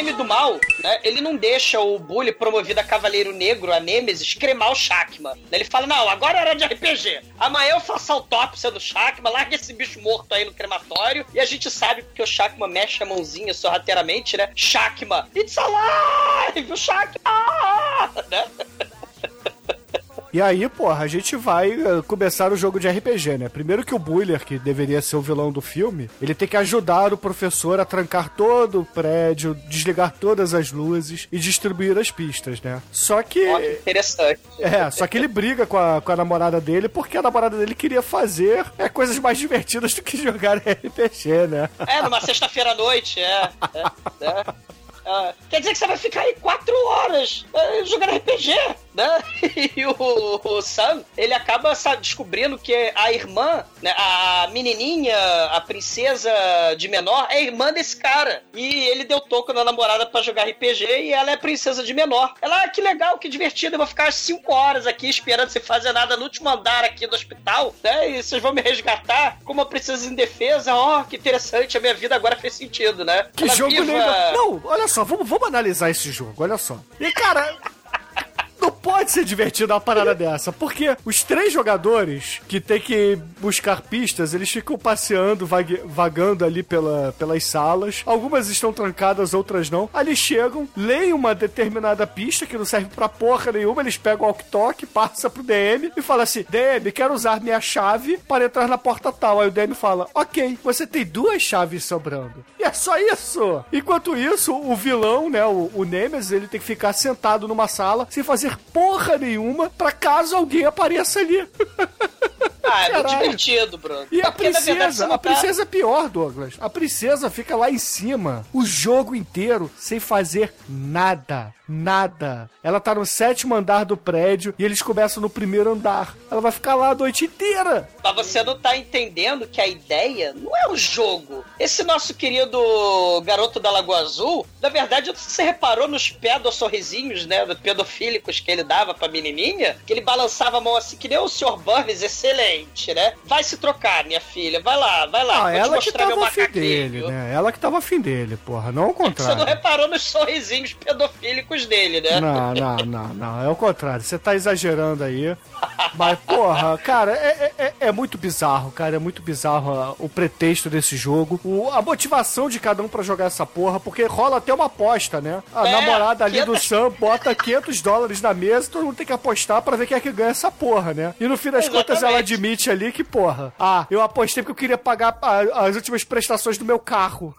O DM do mal, né, ele não deixa o bully promovido a Cavaleiro Negro, a Nemesis, cremar o Shakman. Ele fala, não, agora é hora de RPG. Amanhã eu faço autópsia do Shakman, larga esse bicho morto aí no crematório. E a gente sabe porque o Shakman mexe a mãozinha sorrateiramente, né? Shakman, it's alive! O Shakman! Né? E aí, porra, a gente vai eh, começar o jogo de RPG, né? Primeiro que o Buller, que deveria ser o vilão do filme, ele tem que ajudar o professor a trancar todo o prédio, desligar todas as luzes e distribuir as pistas, né? Só que. Que interessante. É, só que ele briga com a, com a namorada dele porque a namorada dele queria fazer é, coisas mais divertidas do que jogar RPG, né? É, numa sexta-feira à noite, é. é, é. Ah, quer dizer que você vai ficar aí quatro horas eh, jogando RPG, né? E o, o Sam, ele acaba sabe, descobrindo que a irmã, né, a menininha, a princesa de menor, é irmã desse cara. E ele deu toco na namorada pra jogar RPG e ela é princesa de menor. Ela, ah, que legal, que divertido, eu vou ficar cinco horas aqui esperando sem fazer nada no último andar aqui do hospital, né? E vocês vão me resgatar como uma princesa indefesa. Ó, que interessante, a minha vida agora fez sentido, né? Que Ela jogo viva- legal. Não, olha só, vamos, vamos analisar esse jogo, olha só. E, cara. Não pode ser divertido uma parada dessa, porque os três jogadores que tem que buscar pistas, eles ficam passeando, vagando ali pela, pelas salas. Algumas estão trancadas, outras não. Ali chegam, leem uma determinada pista que não serve pra porra nenhuma, eles pegam o walk-talk, passa pro DM e fala assim: DM, quero usar minha chave para entrar na porta tal. Aí o DM fala: Ok, você tem duas chaves sobrando. E é só isso. Enquanto isso, o vilão, né, o, o Nemesis, ele tem que ficar sentado numa sala sem fazer porra nenhuma pra caso alguém apareça ali. Ah, é divertido, Bruno. E É a verdade, você princesa, a tá- princesa é pior, Douglas. A princesa fica lá em cima o jogo inteiro sem fazer nada. Nada. Ela tá no sétimo andar do prédio e eles começam no primeiro andar. Ela vai ficar lá a noite inteira. Mas você não tá entendendo que a ideia não é o jogo. Esse nosso querido garoto da Lagoa Azul, na verdade, você reparou nos pedossorrisinhos, né, pedofílicos que ele dava pra menininha, que ele balançava a mão assim, que nem o Sr. Burns, excelente, né? Vai se trocar, minha filha, vai lá, vai lá, Ah, ela que tava afim dele, né? Ela que tava afim dele, porra. Não ao Você não contrário. reparou nos sorrisinhos pedofílicos dele, né? Não, não, não, não. É o contrário. Você tá exagerando aí. Mas, porra, cara, é, é, é- é muito bizarro, cara. É muito bizarro ah, o pretexto desse jogo. O- a motivação de cada um pra jogar essa porra. Porque rola ter uma aposta, né? A É, namorada ali do 500 Sam bota 500 dólares na mesa todo mundo tem que apostar pra ver quem é que ganha essa porra, né? E no fim das contas ela Exatamente. Admite ali que, porra, ah, eu apostei porque eu queria pagar as últimas prestações do meu carro.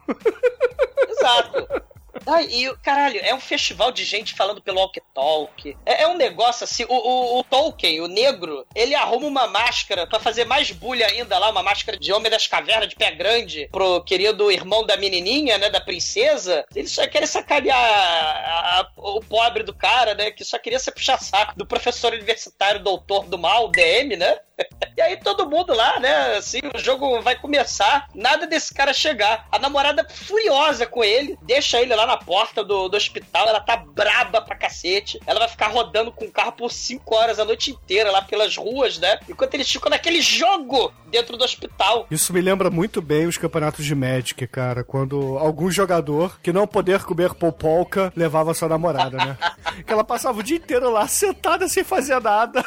Exato. Ai, e, caralho, é um festival de gente falando pelo walkie-talkie. É, é um negócio assim, o, o, o Tolkien, o negro, ele arruma uma máscara pra fazer mais bulha ainda lá, uma máscara de Homem das Cavernas de pé grande pro querido irmão da menininha, né, da princesa. Ele só quer sacanear a- a- o pobre do cara, né, que só queria ser puxa-saco do professor universitário doutor do mal, DM, né? E aí todo mundo lá, né? Assim, o jogo vai começar, nada desse cara chegar. A namorada furiosa com ele, deixa ele lá na porta do, do hospital, ela tá braba pra cacete. Ela vai ficar rodando com o carro por 5 horas a noite inteira lá pelas ruas, né? Enquanto eles ficam naquele jogo dentro do hospital. Isso me lembra muito bem os campeonatos de Magic, cara, quando algum jogador que não poder comer popolca levava sua namorada, né? que ela passava o dia inteiro lá sentada sem fazer nada.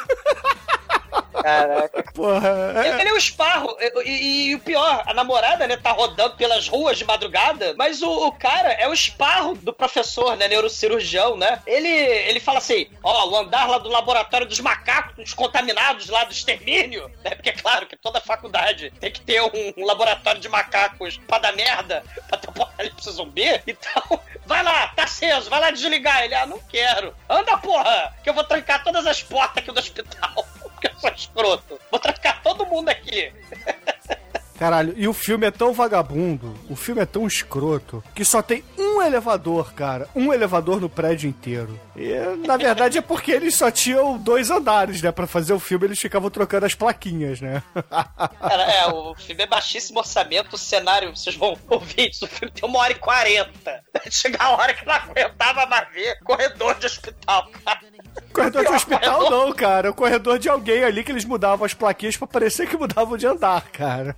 Caraca. Porra, é- Ele, ele é o esparro. E, e- e o pior, a namorada, né, tá rodando pelas ruas de madrugada, mas o, o cara é o esparro do professor, né, neurocirurgião, né? Ele, ele fala assim: ó, o andar lá do laboratório dos macacos contaminados lá do extermínio, né? Porque é claro que toda faculdade tem que ter um, um laboratório de macacos pra dar merda, pra ter um apocalipse zumbi. Então, vai lá, tá aceso, vai lá desligar. Ele, ah, não quero. Anda, porra, que eu vou trancar todas as portas aqui do hospital. Porque eu sou escroto. Vou trancar todo mundo aqui. Caralho, e o filme é tão vagabundo, o filme é tão escroto, que só tem um elevador, cara. Um elevador no prédio inteiro. E, na verdade, é porque eles só tinham dois andares, né? Pra fazer o filme, eles ficavam trocando as plaquinhas, né? Cara, é, o filme é baixíssimo orçamento, o cenário, vocês vão ouvir isso, o filme tem uma hora e quarenta. Chegar a hora que não aguentava mais ver corredor de hospital, cara. corredor de hospital não, cara. É o corredor de alguém ali que eles mudavam as plaquinhas pra parecer que mudavam de andar, cara.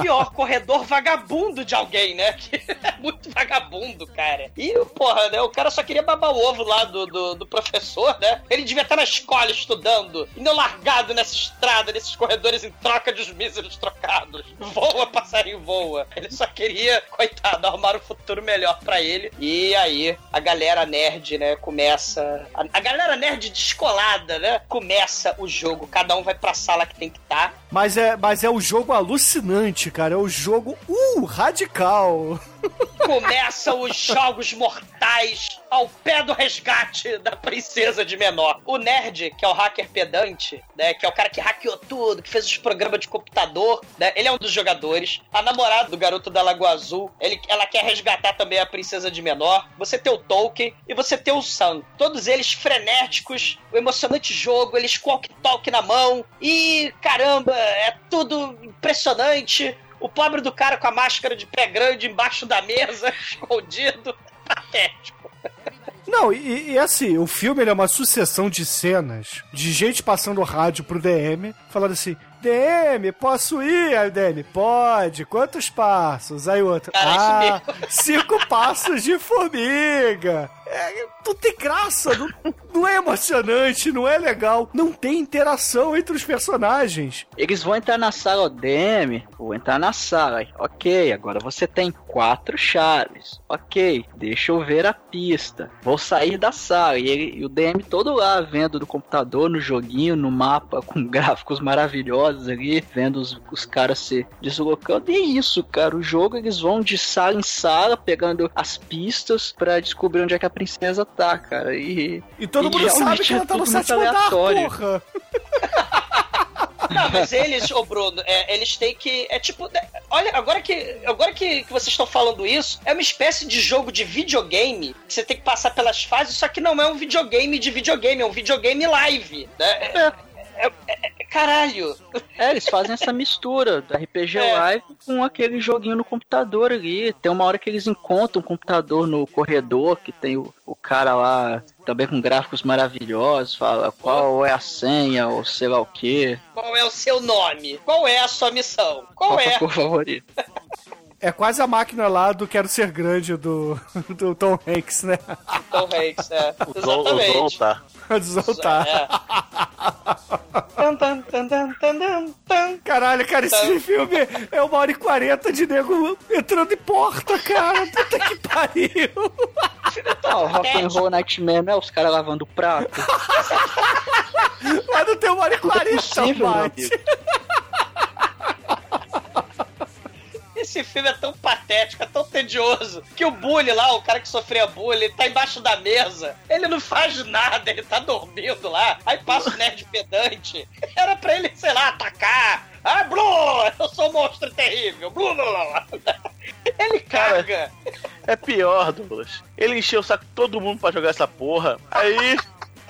Pior, corredor vagabundo de alguém, né? Que é muito vagabundo, cara. E, porra, né? O cara só queria babar o ovo lá do, do, do professor, né? Ele devia estar na escola estudando e não largado nessa estrada, nesses corredores em troca de os míseros trocados. Voa, passarinho, voa. Ele só queria, coitado, arrumar um futuro melhor pra ele. E aí, a galera nerd, né, começa. A, a galera nerd descolada, né? Começa o jogo. Cada um vai pra sala que tem que estar. Mas é, mas é o jogo alucinante, cara. É o jogo, uh, radical. Começam os jogos mortais ao pé do resgate da princesa de menor. O nerd, que é o hacker pedante, né? Que é o cara que hackeou tudo, que fez os programas de computador, né? Ele é um dos jogadores. A namorada do garoto da Lagoa Azul, ele, ela quer resgatar também a princesa de menor. Você tem o Tolkien e você tem o Sam. Todos eles frenéticos, o emocionante jogo, eles com walkie-talkie na mão. E caramba, é tudo impressionante. O pobre do cara com a máscara de pé grande embaixo da mesa, escondido. Patético. Não, e, e assim, o filme é uma sucessão de cenas de gente passando rádio pro DM, falando assim: DM, posso ir? Aí o DM, pode. Quantos passos? Aí o outro, Cara, ah, cinco passos de formiga. É, não tem graça, não, não é emocionante, não é legal, não tem interação entre os personagens. Eles vão entrar na sala, DM, vou entrar na sala. Ok, agora você tem quatro chaves. Ok, deixa eu ver a pista. Vou sair da sala. E, ele- e o DM todo lá, vendo no computador, no joguinho, no mapa, com gráficos maravilhosos ali, vendo os, os caras se deslocando. E é isso, cara. O jogo eles vão de sala em sala, pegando as pistas pra descobrir onde é que a princesa tá, cara. E E todo E mundo sabe que ela é tá no tudo muito sétimo andar, aleatório. porra. Não, mas eles, ô Bruno, é, eles têm que. É tipo. né, Olha, agora que. Agora que, que vocês estão falando isso, é uma espécie de jogo de videogame que você tem que passar pelas fases, só que não é um videogame de videogame, é um videogame live. Né? É- é- é- caralho. É, eles fazem essa mistura do RPG É. Live com aquele joguinho no computador ali. Tem uma hora que eles encontram um computador no corredor, que tem o, o cara lá também com gráficos maravilhosos, fala qual é a senha ou sei lá o que. Qual é o seu nome? Qual é a sua missão? Qual Qual é a cor favorita? É quase a máquina lá do Quero Ser Grande do, do Tom Hanks, né? Tom Hanks, é. O Zol, o tá. Desontar. É. Caralho, cara, esse filme é uma hora e quarenta de nego entrando em porta, cara. Puta que pariu. Ah, o Rock and Roll Nightmare não é os caras lavando prato? Mas não tem uma hora e quarenta possível, meu mais. amigo. Esse filme é tão patético, é tão tedioso, que o bully lá, o cara que sofria bullying, ele tá embaixo da mesa. Ele não faz nada, ele tá dormindo lá. Aí passa o nerd pedante. Era pra ele, sei lá, atacar. Ah, Blue! Eu sou um monstro terrível. Blue, blá, blá, blá. Ele caga. É pior, Douglas. Ele encheu o saco de todo mundo pra jogar essa porra. Aí,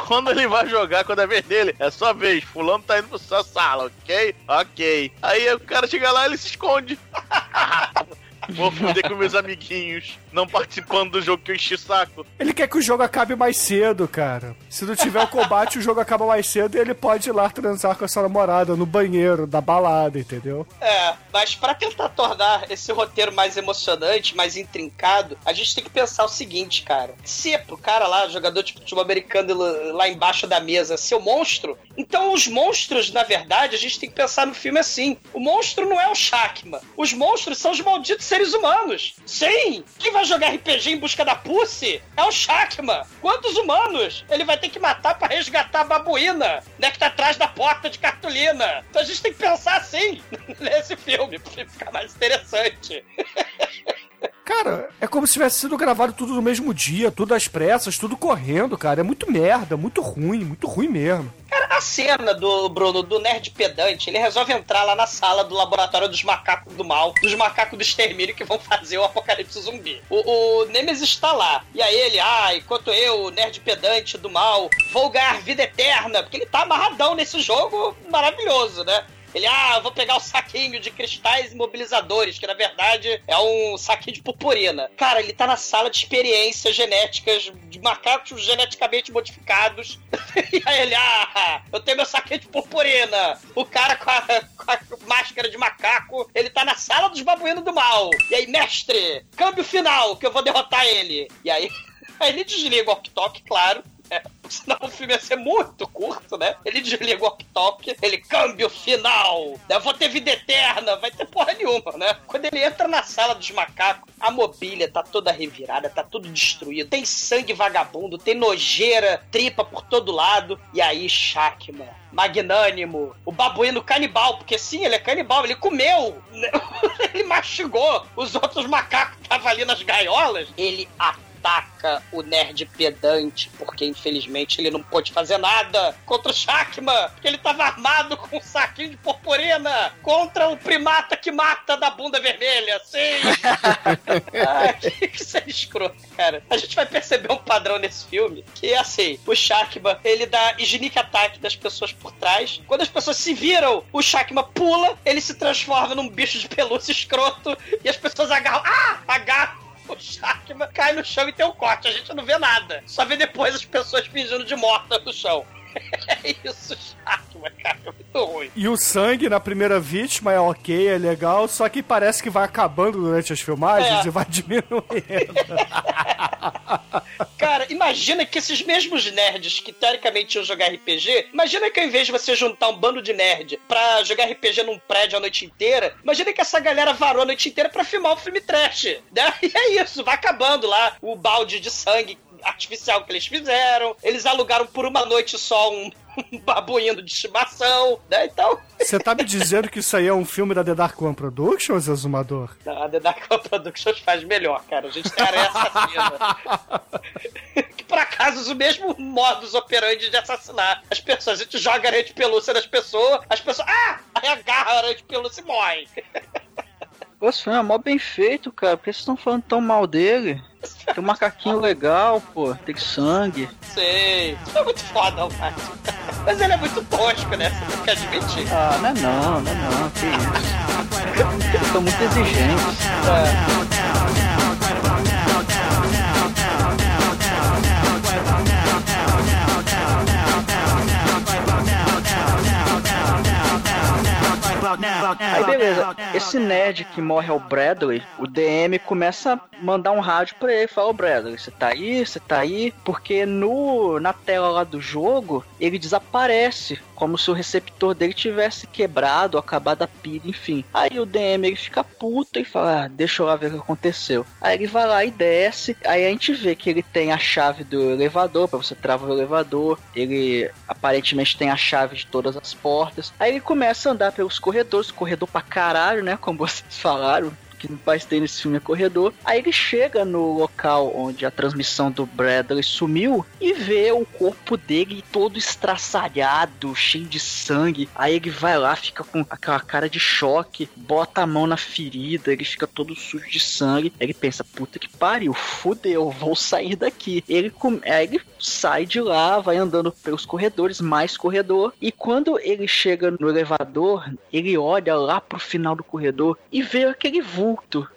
quando ele vai jogar, quando é vez dele, é sua vez. Fulano tá indo pra sua sala, ok? Ok. Aí o cara chega lá e ele se esconde. Vou fuder com meus amiguinhos, não participando do jogo que eu enchi o saco. Ele quer que o jogo acabe mais cedo, cara. Se não tiver o combate, o jogo acaba mais cedo e ele pode ir lá transar com a sua namorada no banheiro da balada, entendeu? É, mas pra tentar tornar esse roteiro mais emocionante, mais intrincado, a gente tem que pensar o seguinte, cara. Se pro cara lá, jogador de futebol americano lá embaixo da mesa, ser o monstro, então os monstros, na verdade, a gente tem que pensar no filme assim. O monstro não é o Shakma. Os monstros são os malditos seres humanos. Sim! Quem vai jogar RPG em busca da Pussy é o Shakma. Quantos humanos ele vai ter que matar pra resgatar a babuína, né, que tá atrás da porta de cartolina? Então a gente tem que pensar assim nesse filme, pra ficar mais interessante. Cara, é como se tivesse sido gravado tudo no mesmo dia, tudo às pressas, tudo correndo, cara. É muito merda, muito ruim, muito ruim mesmo. Cara, a cena do Bruno, do nerd pedante, ele resolve entrar lá na sala do laboratório dos macacos do mal, dos macacos do extermínio que vão fazer o apocalipse zumbi. O, o Nemesis está lá. E aí ele, ah, enquanto eu, nerd pedante do mal, vou ganhar vida eterna. Porque ele tá amarradão nesse jogo maravilhoso, né? Ele, ah, eu vou pegar o saquinho de cristais imobilizadores, que na verdade é um saquinho de purpurina. Cara, ele tá na sala de experiências genéticas de macacos geneticamente modificados. e aí ele, ah, eu tenho meu saquinho de purpurina. O cara com a, com a máscara de macaco, ele tá na sala dos babuínos do mal. E aí, mestre, câmbio final, que eu vou derrotar ele. E aí, aí ele desliga o walkie-talkie, claro. É, senão o filme ia ser muito curto, né? Ele desliga o walkie-talkie, ele câmbio final. Eu vou ter vida eterna, vai ter porra nenhuma, né? Quando ele entra na sala dos macacos, a mobília tá toda revirada, tá tudo destruído. Tem sangue vagabundo, tem nojeira, tripa por todo lado. E aí, Shakma, magnânimo, o babuíno canibal, porque sim, ele é canibal, ele comeu, ele mastigou os outros macacos que estavam ali nas gaiolas. Ele ataca o nerd pedante, porque infelizmente ele não pôde fazer nada contra o Shakma, porque ele tava armado com um saquinho de purpurina contra o primata que mata da bunda vermelha, sim! Ai, que ser escroto, cara. A gente vai perceber um padrão nesse filme, que é assim, o Shakma, ele dá higienic ataque das pessoas por trás. Quando as pessoas se viram, o Shakma pula, ele se transforma num bicho de pelúcia escroto, e as pessoas agarram, ah! Agarram o Shakma cai no chão e tem um corte. A gente não vê nada. Só vê depois as pessoas fingindo de morta no chão. É isso, Shakma, cara. É muito ruim. E o sangue na primeira vítima é ok, é legal, só que parece que vai acabando durante as filmagens É. e vai diminuindo. Cara, imagina que esses mesmos nerds que teoricamente iam jogar RPG, imagina que ao invés de você juntar um bando de nerd pra jogar RPG num prédio a noite inteira, imagina que essa galera varou a noite inteira pra filmar o filme trash, né? E é isso, vai acabando lá o balde de sangue artificial que eles fizeram, eles alugaram por uma noite só um, um babuíno de estimação, né? Então, Você tá me dizendo que isso aí é um filme da The Dark One Productions, Exumador? a The Dark One Productions faz melhor, cara. A gente tem aranha assassina. que por acaso o mesmo modus operandi de assassinar as pessoas. A gente joga aranha de pelúcia nas pessoas, as pessoas. Ah! Aí agarra a aranha de pelúcia e morre. Esse filme é mó bem feito, cara. Por que vocês estão falando tão mal dele? Tem um macaquinho legal, pô. Tem sangue. Sei. Isso é muito foda, mas. Mas ele é muito tosco, né? Você tem que admitir. Ah, não é não, não é não. Que isso. Eles são muito exigentes. É. Aí beleza, esse nerd que morre é o Bradley, o DM começa a mandar um rádio pra ele, fala, ô Bradley, você tá aí? Você tá aí? Porque no, na tela lá do jogo, ele desaparece, como se o receptor dele tivesse quebrado, acabado a pilha, enfim. Aí o DM ele fica puto e fala, ah, deixa eu lá ver o que aconteceu. Aí ele vai lá e desce, aí a gente vê que ele tem a chave do elevador, pra você travar o elevador, ele aparentemente tem a chave de todas as portas. Aí ele começa a andar pelos corredores, corredor pra caralho, né, como vocês falaram, que mais tem nesse filme é corredor. Aí ele chega no local onde a transmissão do Bradley sumiu e vê o corpo dele todo estraçalhado, cheio de sangue. Aí ele vai lá, fica com aquela cara de choque, bota a mão na ferida, ele fica todo sujo de sangue. Aí ele pensa, puta que pariu, fudeu, vou sair daqui. Ele, come... Aí ele sai de lá, vai andando pelos corredores, mais corredor. E quando ele chega no elevador, ele olha lá pro final do corredor e vê aquele vulto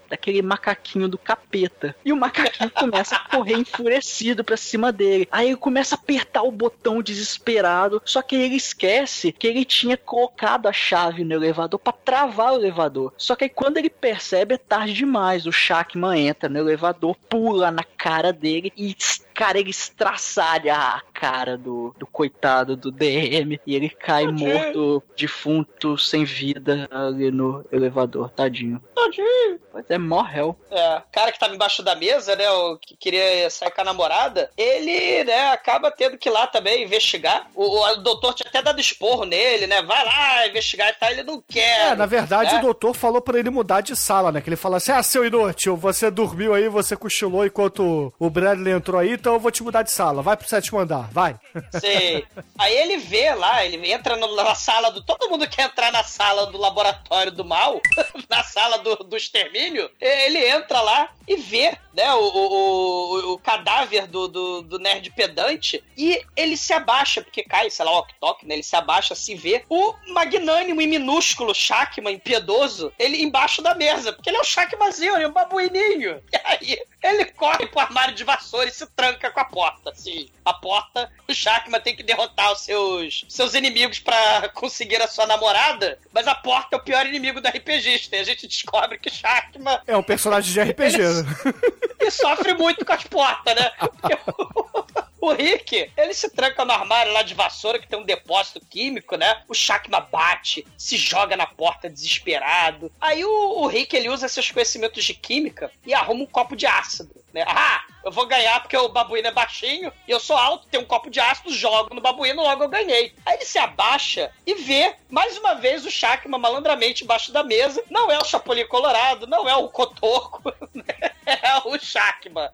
daquele macaquinho do capeta. E o macaquinho começa a correr enfurecido pra cima dele. Aí ele começa a apertar o botão desesperado. Só que ele esquece que ele tinha colocado a chave no elevador pra travar o elevador. Só que aí quando ele percebe é tarde demais. O Shackman entra no elevador, pula na cara dele e cara, ele estraçalha a cara do, do coitado do DM e ele cai morto, defunto, sem vida ali no elevador, tadinho. Tadinho. Pois é, morreu. É, o cara que tava embaixo da mesa, né, o que queria sair com a namorada, ele, né, acaba tendo que ir lá também investigar. O, o, o doutor tinha até dado esporro nele, né, vai lá investigar e tal, ele não quer. É, na verdade né? o doutor falou pra ele mudar de sala, né? Que ele falou assim: ah, seu inútil, você dormiu aí, você cochilou enquanto o Bradley entrou aí, então eu vou te mudar de sala. Vai pro sétimo andar, vai. Sei. Aí ele vê lá, ele entra na sala do. Todo mundo quer entrar na sala do laboratório do mal, na sala do, do extermínio. Ele entra lá e vê, né, o, o, o, cadáver do, do, do nerd pedante e ele se abaixa, porque cai, sei lá, o toque, né? Ele se abaixa, se vê o magnânimo e minúsculo Shackman, impiedoso, ele embaixo da mesa, porque ele é um Shackmanzinho, ele é um babuininho. E aí ele corre pro armário de vassoura e se tranca com a porta, assim. A porta, o Shackman tem que derrotar os seus, seus inimigos pra conseguir a sua namorada, mas a porta é o pior inimigo do RPGista. E a gente descobre que Shackman É um personagem de RPG. né? e sofre muito com as portas, né? Porque o- O Rick, ele se tranca no armário lá de vassoura, que tem um depósito químico, né? O Shakma bate, se joga na porta desesperado. Aí o, o Rick, ele usa seus conhecimentos de química e arruma um copo de ácido, possible né? Ah, eu vou ganhar porque o babuíno é baixinho e eu sou alto, tem um copo de ácido, jogo no babuíno, logo eu ganhei. Aí ele se abaixa e vê, mais uma vez, o Shakma malandramente embaixo da mesa. Não é o Chapolin Colorado, não é o Cotoco, né? é o Shakma.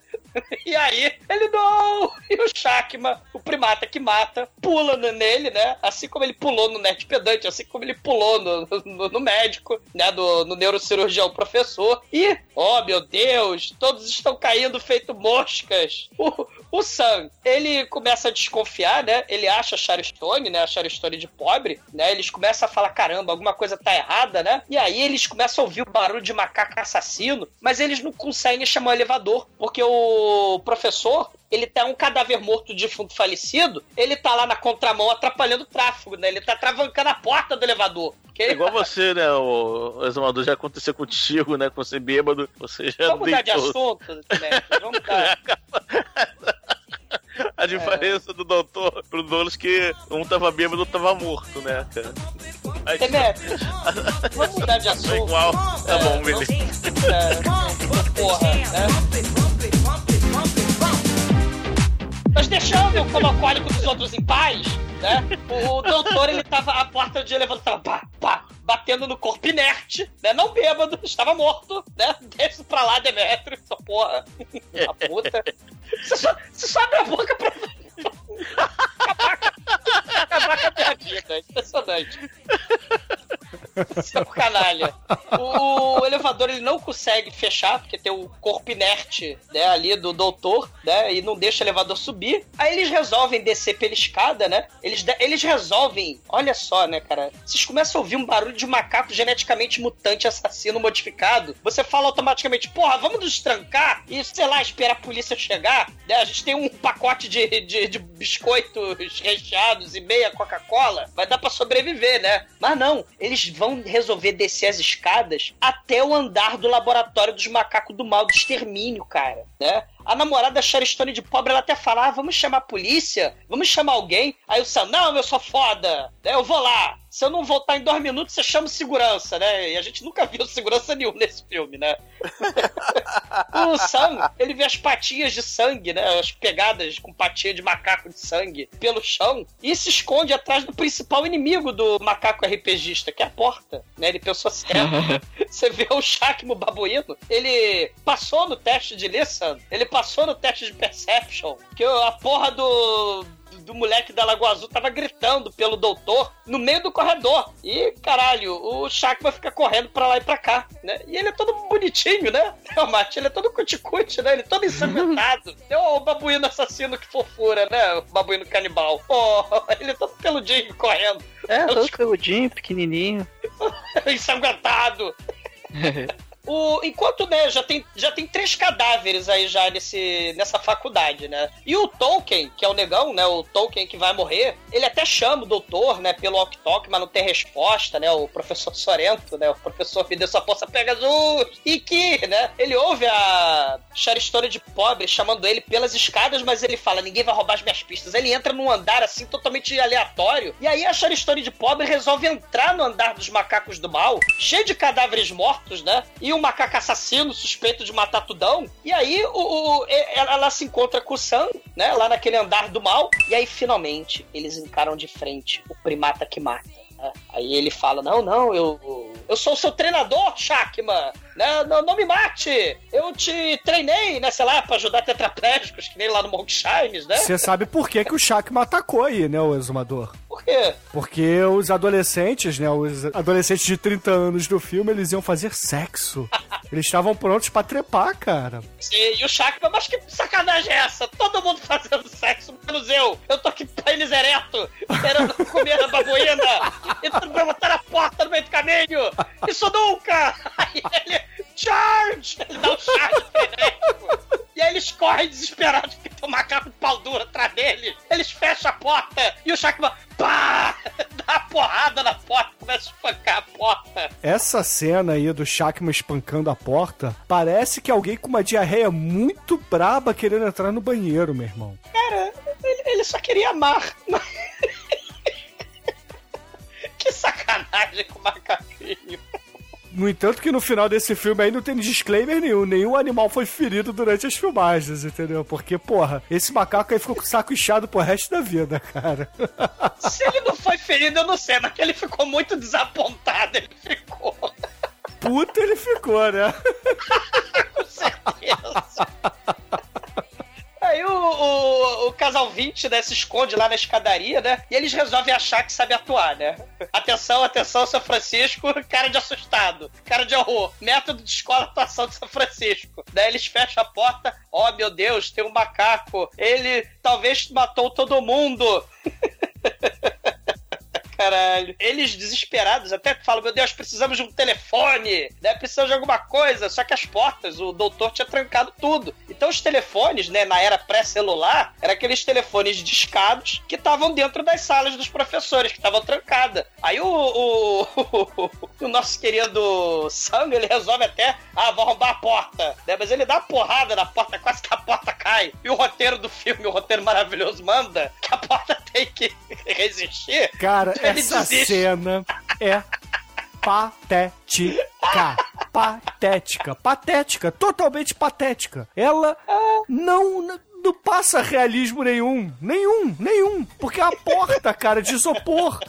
E aí, ele não! E o Shakma, o primata que mata, pula nele, né? Assim como ele pulou no Nerd Pedante, assim como ele pulou no, no- no médico, né? Do, no neurocirurgião professor. E, oh meu Deus, todos estão caindo feito moscas. O Sam, ele começa a desconfiar, né? Ele acha a Charistone, né? A Charistone de pobre, né? Eles começam a falar, caramba, alguma coisa tá errada, né? E aí eles começam a ouvir o barulho de macaco assassino, mas eles não conseguem chamar o elevador, porque o professor, ele tá um cadáver morto de defunto falecido, ele tá lá na contramão atrapalhando o tráfego, né? Ele tá travancando a porta do elevador. Porque É igual você, né? O, exumador já aconteceu contigo, né? Com você bêbado, você já Vamos mudar de deitou. assunto, né? Vamos mudar. A diferença do doutor pro Douglas que um tava bêbado e outro tava morto, né, cara? Aí, vamos mudar de é assunto. igual. Tá bom, beleza. É, porra, né? Mas deixando o colocólico dos outros em paz, né? O, doutor, ele tava, a porta de elevador tava pá, pá, batendo no corpo inerte, né? Não bêbado, estava morto, né? Desce pra lá, Demetrio, essa porra. A puta. Você só, você só abre a boca pra... acabar, com a minha vida, impressionante. Seu canalha. O, elevador ele não consegue fechar, porque tem o corpo inerte né, ali do doutor, né? E não deixa o elevador subir. Aí eles resolvem descer pela escada, né? Eles, eles resolvem. Olha só, né, cara? Vocês começam a ouvir um barulho de macaco geneticamente mutante assassino modificado. Você fala automaticamente, porra, vamos nos trancar e, sei lá, esperar a polícia chegar. Né? A gente tem um pacote de, de, de biscoitos recheados e meia Coca-Cola. Vai dar pra sobreviver, né? Mas não, eles vão resolver descer as escadas até o andar do laboratório dos macacos do mal, do extermínio, cara, né? A namorada da Sherry de pobre, ela até fala, ah, vamos chamar a polícia? Vamos chamar alguém? Aí o Sam, não, eu sou foda, né? eu vou lá. Se eu não voltar em dois minutos, você chama segurança, né? E a gente nunca viu segurança nenhum nesse filme, né? o Sam, ele vê as patinhas de sangue, né? As pegadas com patinha de macaco de sangue pelo chão e se esconde atrás do principal inimigo do macaco RPGista, que é a porta, né? Ele pensou certo. Você vê o Shakmo babuíno, ele passou no teste de Lissan, ele passou no teste de Perception, que a porra do do moleque da Lagoa Azul tava gritando pelo doutor no meio do corredor. E, caralho, o Shakma fica correndo pra lá e pra cá, né? E ele é todo bonitinho, né? O Mate, ele é todo cuticute, né? Ele é todo ensanguentado. é o babuíno assassino que fofura, né? O babuíno canibal. Pô, ele é todo peludinho correndo. É, todo peludinho, pequenininho. ensanguentado. O, enquanto, né, já tem, já tem três cadáveres aí já nesse, nessa faculdade, né? E o Tolkien, que é o negão, né? O Tolkien que vai morrer, ele até chama o doutor, né, pelo walk-talk, mas não tem resposta, né? O professor Sorento, né? O professor me deu sua poça Pegasus. E que, né? Ele ouve a Charistone de pobre chamando ele pelas escadas, mas ele fala, ninguém vai roubar as minhas pistas. Ele entra num andar, assim, totalmente aleatório. E aí a Charistone de pobre resolve entrar no andar dos macacos do mal, cheio de cadáveres mortos, né? E um macaco assassino suspeito de matar tudão. E aí o, o, ela, ela, se encontra com o Sam, né? Lá naquele andar do mal. E aí finalmente eles encaram de frente o primata que mata. Né? Aí ele fala: Não, não, eu, eu sou o seu treinador, Shakman. Né? Não, não me mate! Eu te treinei, né, sei lá, pra ajudar tetraplégicos, que nem lá no Monk Shines, né? Você sabe por que, que o Shakman atacou aí, né, o exumador? Por quê? Porque os adolescentes, né, os adolescentes de 30 anos do filme, eles iam fazer sexo. eles estavam prontos pra trepar, cara. Sim, e o Shakman, mas que sacanagem é essa? Todo mundo fazendo sexo, menos eu. Eu tô aqui pênis ereto, esperando comer a babuína. E tu vai botar a porta no meio do caminho. Isso nunca! Aí ele charge! Ele dá um charge frenético. E aí eles correm desesperados porque tem um macaco de pau duro atrás dele. Eles fecham a porta e o Shakman, pá! Dá uma porrada na porta, começa a espancar a porta. Essa cena aí do Shakman espancando a porta parece que alguém com uma diarreia muito braba querendo entrar no banheiro, meu irmão. Cara, ele, ele só queria amar. Que sacanagem com o macaquinho. No entanto, que no final desse filme aí não tem disclaimer nenhum. Nenhum animal foi ferido durante as filmagens, entendeu? Porque, porra, esse macaco aí ficou com o saco inchado pro resto da vida, cara. Se ele não foi ferido, eu não sei, mas que ele ficou muito desapontado, ele ficou. Puta, ele ficou, né? com certeza. Aí o, o, o, casal 20, né, se esconde lá na escadaria, né? E eles resolvem achar que sabe atuar, né? Atenção, atenção, São Francisco, cara de assustado, cara de horror. Método de escola atuação de São Francisco. Daí eles fecham a porta, ó oh, meu Deus, tem um macaco. Ele talvez matou todo mundo. caralho. Eles desesperados até falam: Meu Deus, precisamos de um telefone, né? Precisamos de alguma coisa. Só que as portas, o doutor tinha trancado tudo. Então os telefones, né, na era pré-celular, eram aqueles telefones discados que estavam dentro das salas dos professores, que estavam trancadas. Aí o, o, o, o, nosso querido Sam, ele resolve até, ah, vou arrombar a porta, né? Mas ele dá uma porrada na porta, quase que a porta cai. E o roteiro do filme, o roteiro maravilhoso, manda que a porta tem que resistir. Cara, essa cena é patética. Patética. Patética. Totalmente patética. Ela não, não passa realismo nenhum. Nenhum, nenhum. Porque a porta, cara, de isopor.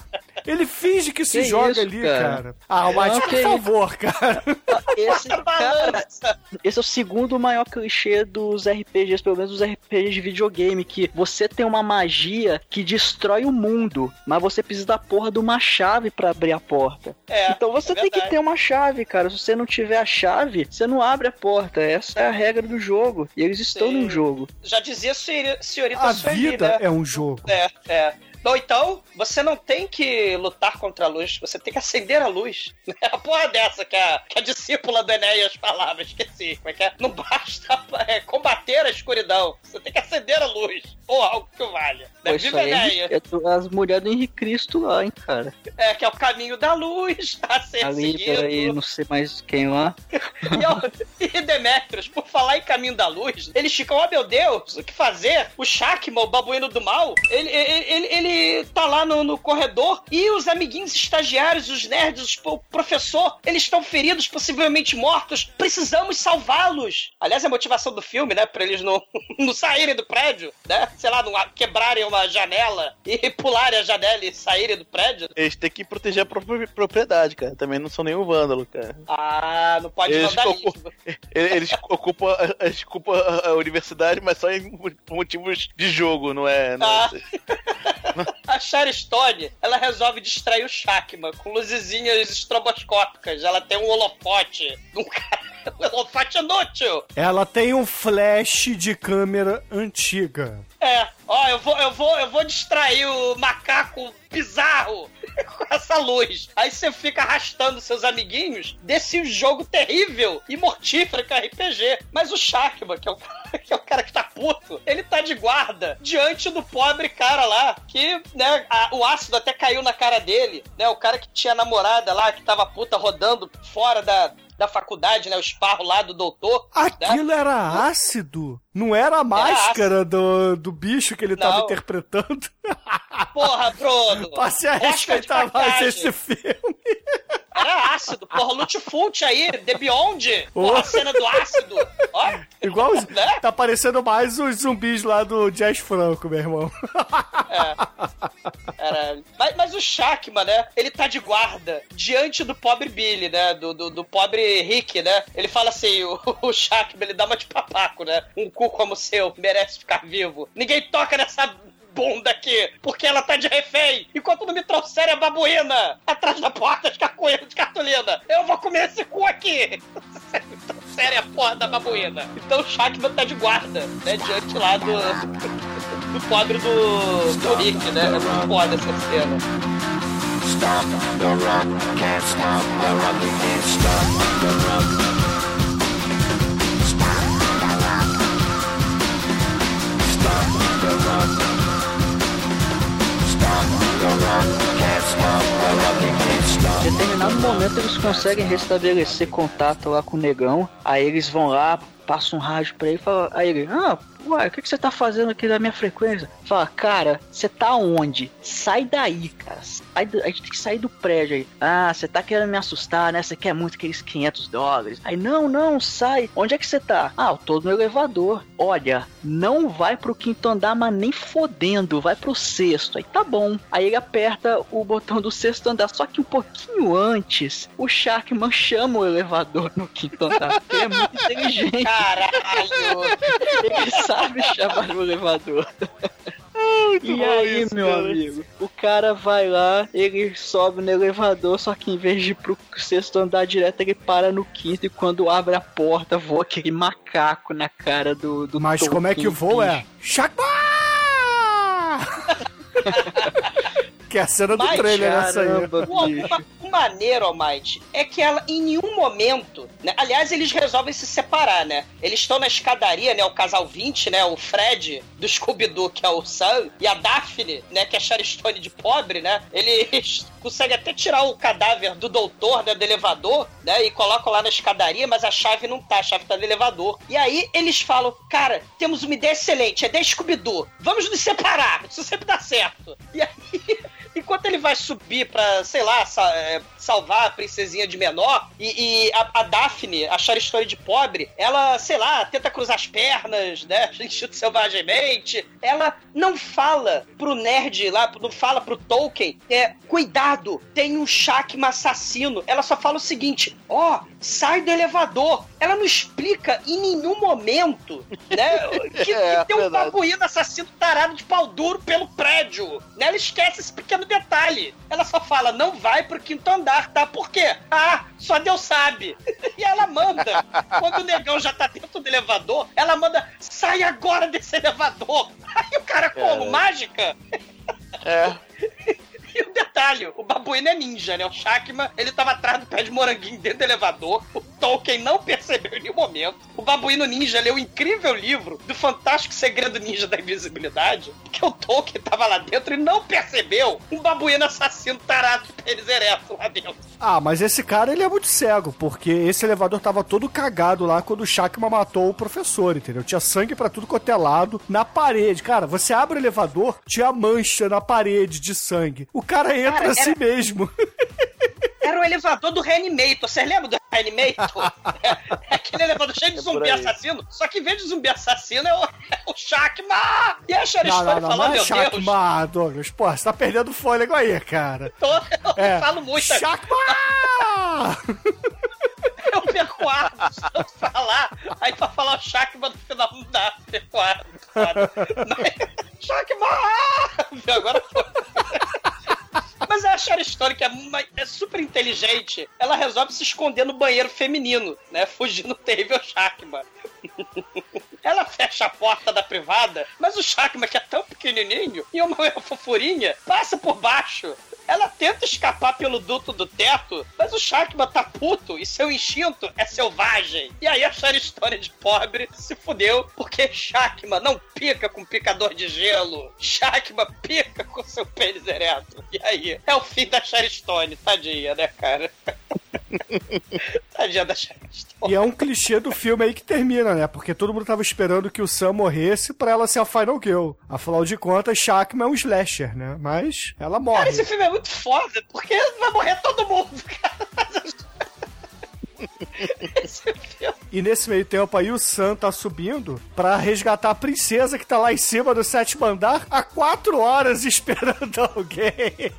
Ele finge que se Que joga isso, ali, cara? cara. Ah, Mate, por Ok. favor, cara. Esse, cara, esse é o segundo maior clichê dos RPGs, pelo menos dos RPGs de videogame, que você tem uma magia que destrói o mundo, mas você precisa da porra de uma chave pra abrir a porta. É, então você é tem que ter uma chave, cara. Se você não tiver a chave, você não abre a porta. Essa é a regra do jogo. E eles estão Sim. num jogo. Já dizia senhorita A Sueli, vida né? é um jogo. É, é. Ou então, você não tem que lutar contra a luz, você tem que acender a luz. É a porra dessa que a, que a discípula do Enéas falava, esqueci. Como é que é? Não basta é, combater a escuridão, você tem que acender a luz. Ou algo que valha. Né? Viva aí é, é as mulheres do Henrique Cristo lá, hein, cara. É, que é o caminho da luz a ser Ali, seguido. peraí, não sei mais quem lá. E, e Demetrius, por falar em caminho da luz, eles ficam, ó meu Deus, o que fazer? O Shakma, o babuíno do mal, ele, ele, ele, ele tá lá no, no corredor e os amiguinhos estagiários, os nerds, o professor, eles estão feridos, possivelmente mortos. Precisamos salvá-los. Aliás, é a motivação do filme, né? Pra eles não, não saírem do prédio, né? Sei lá, não quebrarem uma janela e pularem a janela e saírem do prédio. Eles têm que proteger a própria propriedade, cara. Também não são nenhum vândalo, cara. Ah, não pode Eles vandalismo. Eles ocupam, eles ocupam a universidade, mas só em por motivos de jogo, não é? Não Ah. é- A Sherry Stone, ela resolve distrair o Shakma com luzezinhas estroboscópicas. Ela tem um holofote. Um cara. Um holofote inútil. Ela tem um flash de câmera antiga. É, ó, eu vou, eu vou, eu vou distrair o macaco bizarro com essa luz. Aí você fica arrastando seus amiguinhos desse jogo terrível e mortífero que é RPG. Mas o Shakma, que é o, que é o cara que tá puto, ele tá de guarda diante do pobre cara lá, que, né, a- o ácido até caiu na cara dele, né, o cara que tinha namorada lá, que tava puta rodando fora da, da faculdade, né, o esparro lá do doutor. né? Aquilo era ácido? Não era a máscara do, do bicho que ele tava Não. interpretando? Porra, Bruno! Passe a respeitar mais esse filme. Era ácido, porra, Lutfult aí, The Beyond, porra, Oh. a cena do ácido. Ó, Igual Né? tá parecendo mais os zumbis lá do Jazz Franco, meu irmão. era... mas, mas o Shakma, né, ele tá de guarda diante do pobre Billy, né, do, do, do pobre Rick, né. Ele fala assim, o, o Shakma, ele dá uma de papaco, né, um cu como o seu, merece ficar vivo. Ninguém toca nessa bunda aqui, porque ela tá de refém, enquanto não me trouxerem a babuína atrás da porta de cacoeira de cartolina. Eu vou comer esse cu aqui. Sério, a porra da babuína. Então o Shakman tá de guarda, né? Diante lá do. do pobre do. do Rick, né? É muito foda essa cena. Stop the can't stop the can't stop the. Determinado momento eles conseguem restabelecer contato lá com o negão. Aí eles vão lá, passam um rádio pra ele e falam. Aí ele, ah, uai, o que, que você tá fazendo aqui na minha frequência? Fala, cara, você tá onde? Sai daí, cara. Sai do- a gente tem que sair do prédio aí. Ah, você tá querendo me assustar, né? Você quer muito aqueles 500 dólares. Aí, não, não, sai. Onde é que você tá? Ah, eu tô no elevador. Olha, não vai pro quinto andar, mas nem fodendo. Vai pro sexto. Aí tá bom. Aí ele aperta o botão do sexto andar. Só que um pouquinho antes, o Sharkman chama o elevador no quinto andar. é muito inteligente. Caralho! Ele sabe chamar o elevador. e aí, meu amigo, o cara vai lá, ele sobe no elevador, só que em vez de ir pro sexto andar direto, ele para no quinto e quando abre a porta, voa aquele macaco na cara do, do Mas como é que o voo é? Chacma! Que é a cena do Mas, trailer essa aí. O, o maneiro, Almighty, é que ela em nenhum momento. Né? Aliás, eles resolvem se separar, né? Eles estão na escadaria, né? O casal 20, né? O Fred do Scooby-Doo, que é o Sam, e a Daphne, né? Que é a Sherry Stone de pobre, né? Eles conseguem até tirar o cadáver do doutor, né? Do elevador, né? E colocam lá na escadaria, mas a chave não tá, a chave tá no elevador. E aí eles falam: Cara, temos uma ideia excelente, é da Scooby-Doo. Vamos nos separar, isso sempre dá certo. E aí. Enquanto ele vai subir pra, sei lá, sa- é, salvar a princesinha de menor, e, e a, a Daphne, achar história de pobre, ela, sei lá, tenta cruzar as pernas, né? Instinto selvagemente. Ela não fala pro nerd lá, não fala pro Tolkien, é, cuidado, tem um Shakma assassino. Ela só fala o seguinte: ó, sai do elevador. Ela não explica em nenhum momento, né? Que, É, que tem um babuíno assassino tarado de pau duro pelo prédio. Né? Ela esquece esse pequeno detalhe. Ela só fala, não vai pro quinto andar, tá? Por quê? Ah, só Deus sabe. E ela manda, quando o negão já tá dentro do elevador, ela manda, sai agora desse elevador. Aí o cara, como? É. Mágica? É. E o detalhe, o babuíno é ninja, né? O Shakma, ele tava atrás do pé de moranguinho dentro do elevador. Tolkien não percebeu em nenhum momento. O Babuíno Ninja leu o incrível livro do Fantástico Segredo Ninja da Invisibilidade, porque o Tolkien tava lá dentro e não percebeu um babuíno assassino tarado de ereto lá dentro. Ah, mas esse cara ele é muito cego, porque esse elevador tava todo cagado lá quando o Shakma matou o professor, entendeu? Tinha sangue pra tudo quanto é na parede. Cara, você abre o elevador, tinha mancha na parede de sangue. O cara entra Cara, assim era- mesmo. Era o elevador do Reanimator. Vocês lembram do Reanimator? é, é aquele elevador cheio de É zumbi assassino. Só que em vez de zumbi assassino é o, é o Shakma! E a Sharon Não, Stone não, não, falou, não é meu Deus. Shakma, Douglas. Pô, você tá perdendo fôlego aí, cara. Tô, eu É. falo muito. Shakma! Eu perco ar falar. Aí pra falar o Shakma no final não dá. Perco ar. Shakma! Agora foi. Mas a Sharon Stone, que é, uma- é super inteligente, ela resolve se esconder no banheiro feminino, né? Fugindo do terrível Shakma. Ela fecha a porta da privada, mas o Shakma, que é tão pequenininho, e uma fofurinha, passa por baixo. Ela tenta escapar pelo duto do teto, mas o Shakma tá puto e seu instinto é selvagem. E aí a Stone de pobre se fudeu porque Shakma não pica com picador de gelo. Shakma pica com seu pênis ereto. E aí é o fim da Sharon Stone, tadinha, né, cara? tadinha da. E é um clichê do filme aí que termina, né? Porque todo mundo tava esperando que o Sam morresse pra ela ser a Final Girl. Afinal de contas, Shakma é um slasher, né? Mas ela morre. Cara, esse filme é muito foda, porque vai morrer todo mundo, cara. E nesse meio tempo aí, o Sam tá subindo pra resgatar a princesa que tá lá em cima do sétimo andar há quatro horas esperando alguém.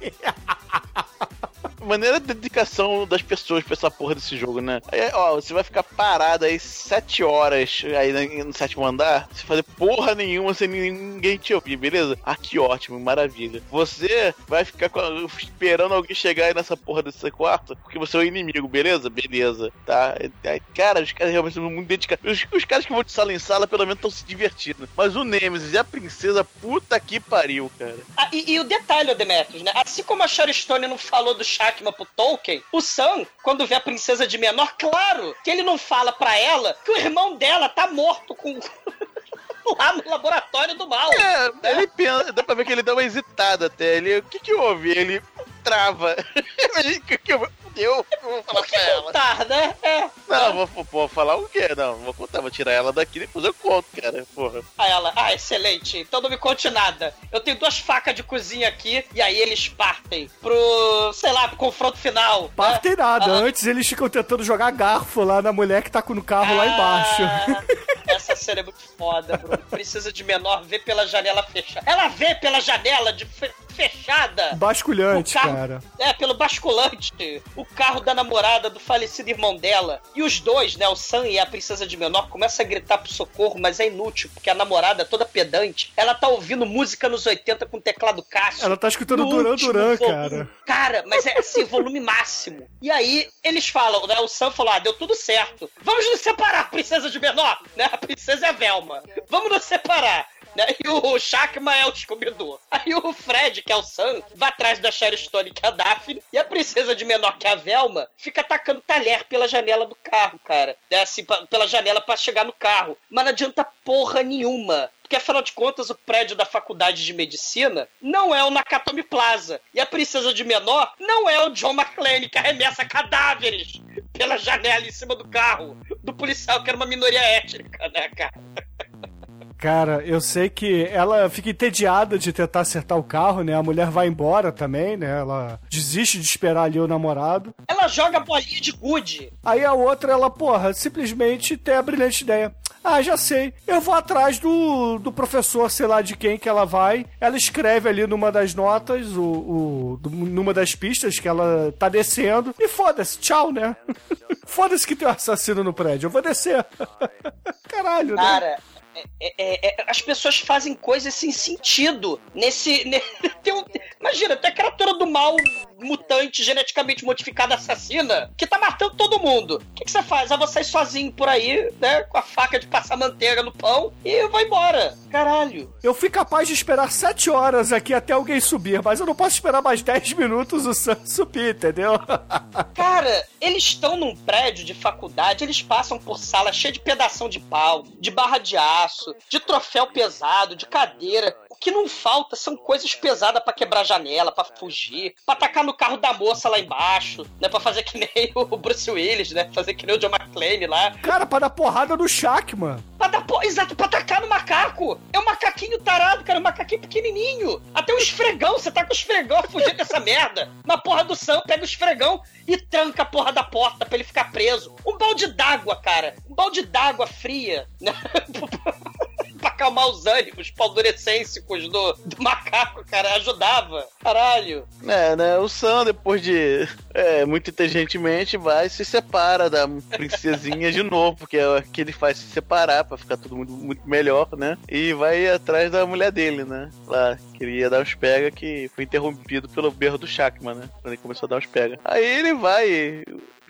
Maneira de dedicação das pessoas pra essa porra desse jogo, né? Aí, ó, você vai ficar parado aí sete horas aí no sétimo andar, sem fazer porra nenhuma, sem ninguém te ouvir, beleza? Ah, que ótimo, maravilha. Você vai ficar esperando alguém chegar aí nessa porra desse quarto, porque você é o inimigo, beleza? Beleza, tá? Aí, Cara, os caras realmente são muito dedicados. Os, os caras que vão de sala em sala, pelo menos, estão se divertindo. Mas o Nemesis e a princesa, puta que pariu, cara. Ah, e, e o detalhe, Demetrius, né? Assim como a Sharon Stone não falou do Pro Tolkien, o Sam, quando vê a princesa de menor, claro que ele não fala pra ela que o irmão dela tá morto com. lá no laboratório do mal. É, ele pensa, dá pra ver que ele dá uma hesitada até. Ele, o que que houve? Ele trava. Que que eu eu vou falar pra ela. contar, né? É. Não, vou, vou, vou falar o quê? Não, vou contar, vou tirar ela daqui depois eu conto, cara. Porra. Aí ela, ah, excelente, então não me conte nada. Eu tenho duas facas de cozinha aqui, e aí eles partem pro, lá, pro confronto final. né? Partem nada. Ah. Antes eles ficam tentando jogar garfo lá na mulher que tá com no carro lá embaixo. Ah, Essa cena é muito foda, Bruno. Precisa de menor ver pela janela fechada. Ela vê pela janela de fechada. Basculhante, carro- cara. É, pelo basculante. O carro da namorada do falecido irmão dela. E os dois, né, o Sam e a princesa de menor, começam a gritar pro socorro, mas é inútil, porque a namorada, toda pedante, ela tá ouvindo música nos 80 com teclado Cássio. Ela tá escutando Duran Duran, cara. Cara, mas é assim, volume máximo. E aí, eles falam, né? O Sam falou: ah, deu tudo certo. Vamos nos separar, princesa de menor, né? A princesa é a Velma. Vamos nos separar. Né? E o Shakma é o descobridor. Aí o Fred, que é o Sam, vai atrás da Sharon Stone, que é a Daphne, e a princesa de menor, que é a Velma, fica atacando talher pela janela do carro, cara. É assim, pela janela pra chegar no carro. Mas não adianta porra nenhuma. Porque afinal de contas, o prédio da faculdade de medicina não é o Nakatomi Plaza. E a princesa de menor não é o John McClane, que arremessa cadáveres pela janela em cima do carro do policial, que era uma minoria étnica, né, cara? Cara, eu sei que ela fica entediada de tentar acertar o carro, né? A mulher vai embora também, né? Ela desiste de esperar ali o namorado. Ela joga bolinha de gude. Aí a outra, ela, porra, simplesmente tem a brilhante ideia. Ah, já sei. Eu vou atrás do, do professor, sei lá de quem que ela vai. Ela escreve ali numa das notas, o, o- numa das pistas que ela tá descendo. E foda-se, tchau, né? foda-se que tem um assassino no prédio. Eu vou descer. Caralho, né? Cara, é- é- as pessoas fazem coisas sem sentido. Nesse. um- imagina, tem a criatura do mal mutante geneticamente modificada assassina que tá matando todo mundo. O que, que você faz? Ah, vou sair sozinho por aí, né? Com a faca de passar manteiga no pão e vou embora. Caralho. Eu fui capaz de esperar 7 horas aqui até alguém subir, mas eu não posso esperar mais 10 minutos o Sam subir, entendeu? Cara, eles estão num prédio de faculdade, eles passam por sala cheia de pedação de pau, de barra de aço, de troféu pesado, de cadeira. O que não falta são coisas pesadas pra quebrar janela, pra fugir, pra atacar no carro da moça lá embaixo, né? Pra fazer que nem o Bruce Willis, né? Fazer que nem o John McClane lá. Cara, pra dar porrada no Shackman. Pra dar po... Exato, pra atacar no macaco. É um macaquinho tarado, cara, um macaquinho pequenininho. Até um esfregão, você tá com o esfregão fugir dessa merda. Na porra do Sam, pega o esfregão e tranca a porra da porta pra ele ficar preso. Um balde d'água, cara. Um balde d'água fria, né? pra acalmar os ânimos paldurecêncicos do, do macaco, cara. Ajudava. Caralho. É, né? O Sam, depois de. É, muito inteligentemente, vai e se separa da princesinha de novo, porque é o que ele faz se separar pra ficar tudo muito, muito melhor, né? E vai atrás da mulher dele, né? Lá, queria dar uns pega que foi interrompido pelo berro do Shackman, né? Quando ele começou a dar uns pega. Aí ele vai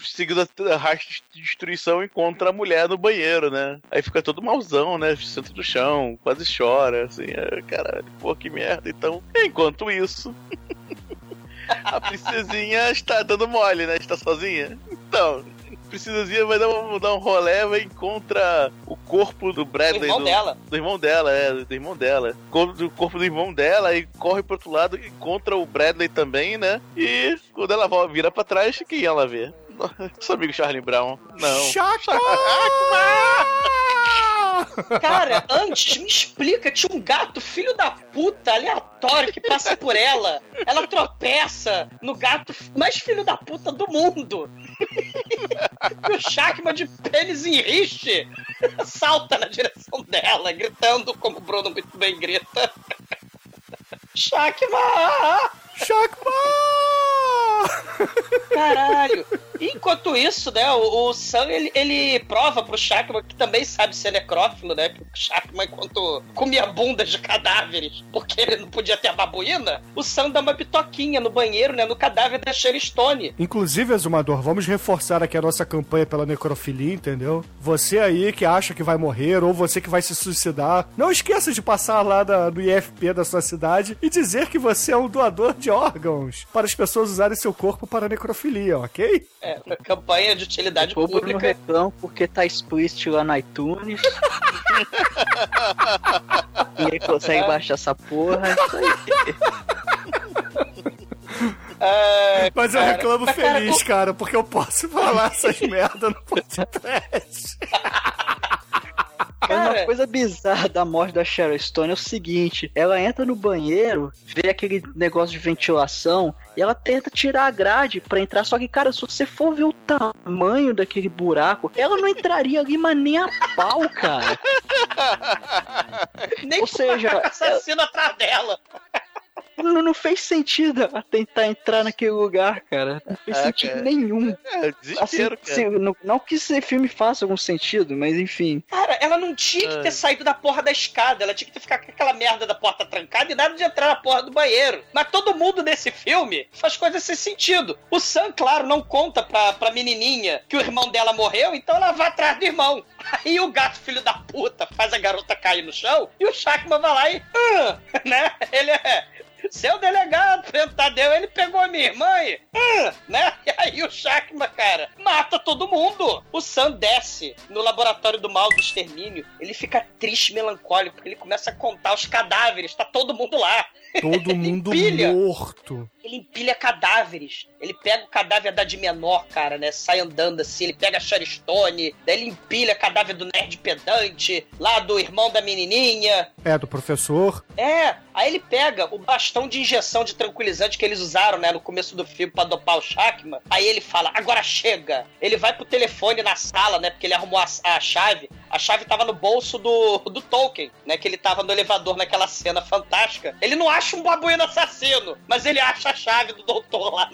seguindo a rastro de destruição, encontra a mulher no banheiro, né? Aí fica todo malzão, né? Senta do chão, quase chora, assim, é, caralho, pô, que merda. Então, enquanto isso, a princesinha está dando mole, né? Está sozinha. Então, a princesinha vai dar um, dar um rolé, vai encontra o corpo do Bradley. O irmão do, dela. Do irmão dela, é, do irmão dela. Do corpo do irmão dela e corre pro outro lado, encontra o Bradley também, né? E quando ela vira pra trás, quem ela vê? Seu amigo Charlie Brown. Não. Shackman! Cara, antes, me explica, tinha um gato, filho da puta, aleatório, que passa por ela. Ela tropeça no gato mais filho da puta do mundo. E o Shackman de pênis em riche salta na direção dela, gritando como o Bruno muito bem grita. Shackman! Shackman! Caralho! Enquanto isso, né, o, o Sam, ele, ele prova pro Shackman que também sabe ser necrófilo, né? Que o Shackman, enquanto comia bundas de cadáveres, porque ele não podia ter a babuína, o Sam dá uma bitoquinha no banheiro, né, no cadáver da Sherry Stone. Inclusive, Azumador, vamos reforçar aqui a nossa campanha pela necrofilia, entendeu? Você aí que acha que vai morrer ou você que vai se suicidar, não esqueça de passar lá da- no IFP da sua cidade e dizer que você é um doador de órgãos para as pessoas usarem seu corpo para necrofilia, ok? É, uma campanha de utilidade O Bruno pública. reclama porque tá explícito lá no iTunes. Ninguém consegue baixar essa porra. é Isso aí. É, Mas eu cara, reclamo mas, cara, feliz, cara, porque eu posso falar essas merda no podcast. Mas uma Cara. coisa bizarra da morte da Sharon Stone é o seguinte: ela entra no banheiro, vê aquele negócio de ventilação e ela tenta tirar a grade pra entrar. Só que, cara, se você for ver o tamanho daquele buraco, ela não entraria ali, mas nem a pau, cara. Nem Ou seja, assassino atrás dela. Não, não fez sentido ela tentar entrar naquele lugar, cara. Não fez É, sentido cara. nenhum. É, Assim, desespero, cara. se- não, não que esse filme faça algum sentido, mas enfim. Cara, ela não tinha que ter É. saído da porra da escada. Ela tinha que ter ficado com aquela merda da porta trancada e nada de entrar na porra do banheiro. Mas todo mundo nesse filme faz coisas sem sentido. O Sam, claro, não conta pra, pra menininha que o irmão dela morreu, então ela vai atrás do irmão. Aí o gato, filho da puta, faz a garota cair no chão e o Shackman vai lá e. "Ah", né? Ele é. Seu delegado, Tadeu, ele pegou a minha irmã e. "Ah", né? E aí o Shackman, cara, mata todo mundo. O Sam desce no laboratório do mal do extermínio. Ele fica triste, melancólico, porque ele começa a contar os cadáveres. Tá todo mundo lá. Todo mundo morto. Ele empilha cadáveres. Ele pega o cadáver da de menor, cara, né? Sai andando assim. Ele pega a Sherry Stone. Daí ele empilha cadáver do nerd pedante. Lá do irmão da menininha. É, do professor. É, aí ele pega o bastão de injeção de tranquilizante que eles usaram, né, no começo do filme pra dopar o Shackman. Aí ele fala, agora chega. Ele vai pro telefone na sala, né, porque ele arrumou a, a chave. A chave tava no bolso do, do Tolkien, né, que ele tava no elevador naquela cena fantástica. Ele não acha um babuíno assassino, mas ele acha a chave do doutor lá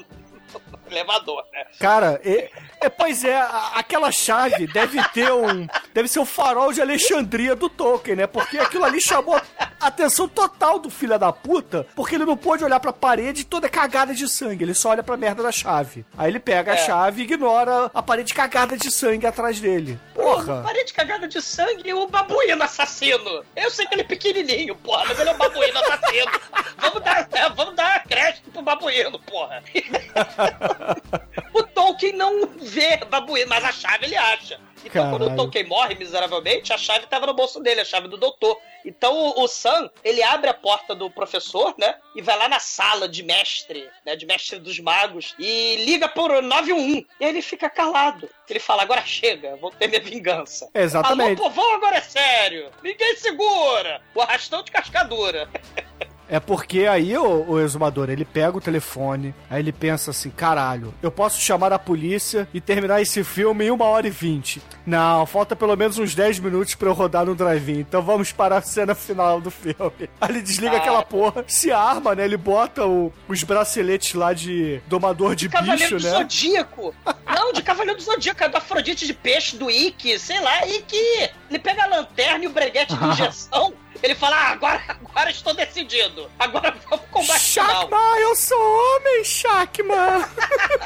elevador, né. Cara, é, é, pois é, a- aquela chave deve ter um. Deve ser o farol de Alexandria do Tolkien, né? Porque aquilo ali chamou a atenção total do filho da puta, porque ele não pôde olhar pra parede toda cagada de sangue. Ele só olha pra merda da chave. Aí ele pega a É. chave e ignora a parede cagada de sangue atrás dele. Porra! Parede cagada de sangue e o babuíno assassino. Eu sei que ele é pequenininho, porra, mas ele é um babuíno assassino. vamos dar, vamos dar crédito pro babuíno, porra. o Tolkien não vê babuíno, mas a chave ele acha. Então, quando o Caralho. Tolkien morre miseravelmente, a chave tava no bolso dele, a chave do doutor. Então, o, o Sam, ele abre a porta do professor, né? E vai lá na sala de mestre, né? De mestre dos magos. E liga por 911. E aí ele fica calado. Ele fala, agora chega, vou ter minha vingança. Exatamente. Alô, povão, agora é sério. Ninguém segura. O arrastão de cascadura. É porque aí o, o exumador, ele pega o telefone, aí ele pensa assim, caralho, eu posso chamar a polícia e terminar esse filme em uma hora e vinte. Não, falta pelo menos uns 10 minutos pra eu rodar no drive-in, então vamos para a cena final do filme. Aí ele desliga Ah. aquela porra, se arma, né, ele bota o- os braceletes lá de domador de Cavaleiro bicho, do né? Zodíaco. Não, de Cavaleiro do Zodíaco, é do Afrodite de peixe, do Ikki, sei lá, Ikki. Ele pega a lanterna e o breguete de injeção. Ele fala, ah, agora, agora estou decidido. Agora vamos pro combate final. Shakma, eu sou homem, Shakma!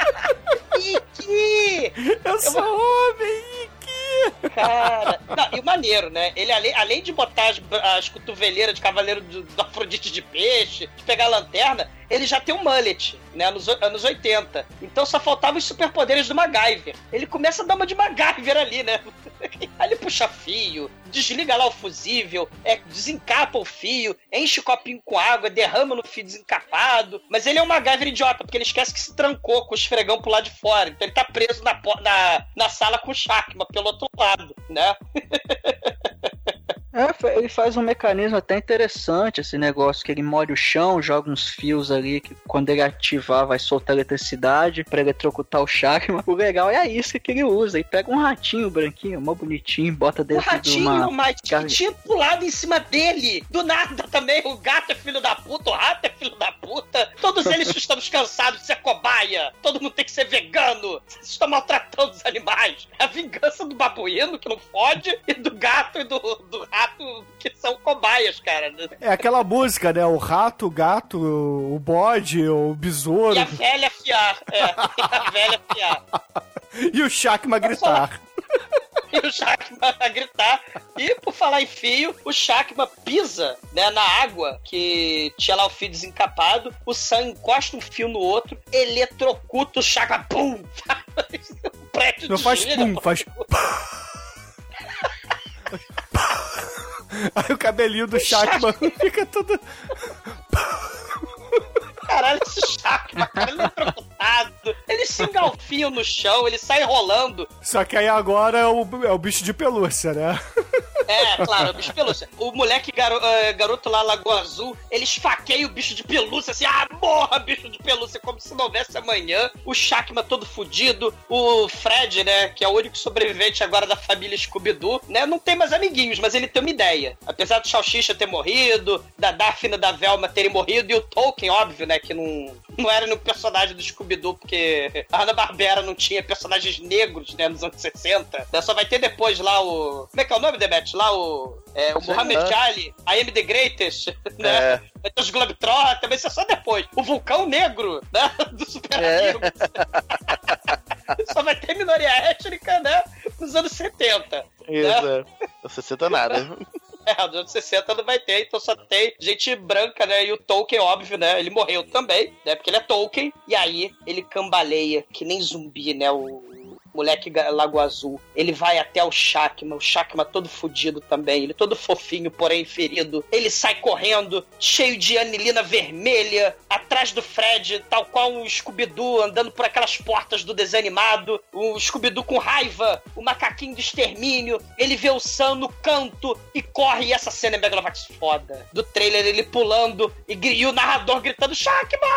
Ikki! Eu sou homem, Iki! Cara, não, e o maneiro, né? Ele, além, além de botar as, as cotoveleiras de cavaleiro do, do Afrodite de peixe, de pegar a lanterna, ele já tem um mullet, né? Nos anos 80. Então só faltavam os superpoderes do MacGyver. Ele começa a dar uma de MacGyver ali, né? Aí ele puxa fio, desliga lá o fusível, é, desencapa o fio, enche o copinho com água, derrama no fio desencapado. Mas ele é um MacGyver idiota, porque ele esquece que se trancou com o esfregão pro lado de fora. Então ele tá preso na, na, na sala com o Shakma pelo outro lado, né? É, ele faz um mecanismo até interessante, esse negócio que ele molha o chão, joga uns fios ali que quando ele ativar vai soltar eletricidade pra eletrocutar o Shakma. O legal é a isca que ele usa. Ele pega um ratinho branquinho, mó bonitinho, bota dentro de ratinho, uma... mas que carne- tinha pulado em cima dele. Do nada também. O gato é filho da puta, o rato é filho da puta. Todos eles estamos cansados de ser cobaia. Todo mundo tem que ser vegano. Vocês estão maltratando os animais. A vingança do babuíno, que não fode, e do gato e do, do rato, que são cobaias, cara. É aquela música, né? O rato, o gato, o bode, o besouro E a velha fiar. É, e a velha fiar. e o Shakma gritar. E o Shakma a gritar. E por falar em fio, o Shakma pisa né, na água que tinha lá o fio desencapado. O Sam encosta um fio no outro, eletrocuta o Shakma. Pum! o prédio Não faz gira, pum, faz. Aí o cabelinho do Shakman fica todo. Caralho, esse Shakma, cara, eletrocutado. Ele se engalfinha no chão, ele sai rolando. Só que aí agora é o, é o bicho de pelúcia, né? É, claro, bicho de pelúcia. O moleque garo- eh, garoto lá, Lagoa Azul, ele esfaqueia o bicho de pelúcia, assim, ah, morra, bicho de pelúcia, como se não houvesse amanhã. O Shakma todo fudido. O Fred, né, que é o único sobrevivente agora da família Scooby-Doo, né, não tem mais amiguinhos, mas ele tem uma ideia. Apesar do Salsicha ter morrido, da Daphne da Velma terem morrido, e o Tolkien, óbvio, né, que não, não era no personagem do Scooby-Doo, porque a Hanna-Barbera não tinha personagens negros, né, nos anos 60. Né, só vai ter depois lá o... Como é que é o nome, Demet? Lá o... É, o Muhammad lá. Ali, I Am The Greatest, né? É. Vai ter os Globetrotters, também isso é só depois. O Vulcão Negro, né? Do Super É. Amigos. só vai ter minoria étnica, né? Nos anos 70. Isso, é. Não 60 nada. É, nos anos 60 não vai ter, então só tem gente branca, né? E o Tolkien, óbvio, né? Ele morreu também, né? Porque ele é Tolkien. E aí ele cambaleia, que nem zumbi, né? O moleque Lago Azul. Ele vai até o Shakma, o Shakma todo fudido também. Ele todo fofinho, porém ferido. Ele sai correndo, cheio de anilina vermelha, atrás do Fred, tal qual um Scooby-Doo andando por aquelas portas do desenho animado. O Scooby-Doo com raiva, o macaquinho de extermínio. Ele vê o Sam no canto e corre. E essa cena é Megalovax foda. Do trailer, ele pulando e, e o narrador gritando: Shakma!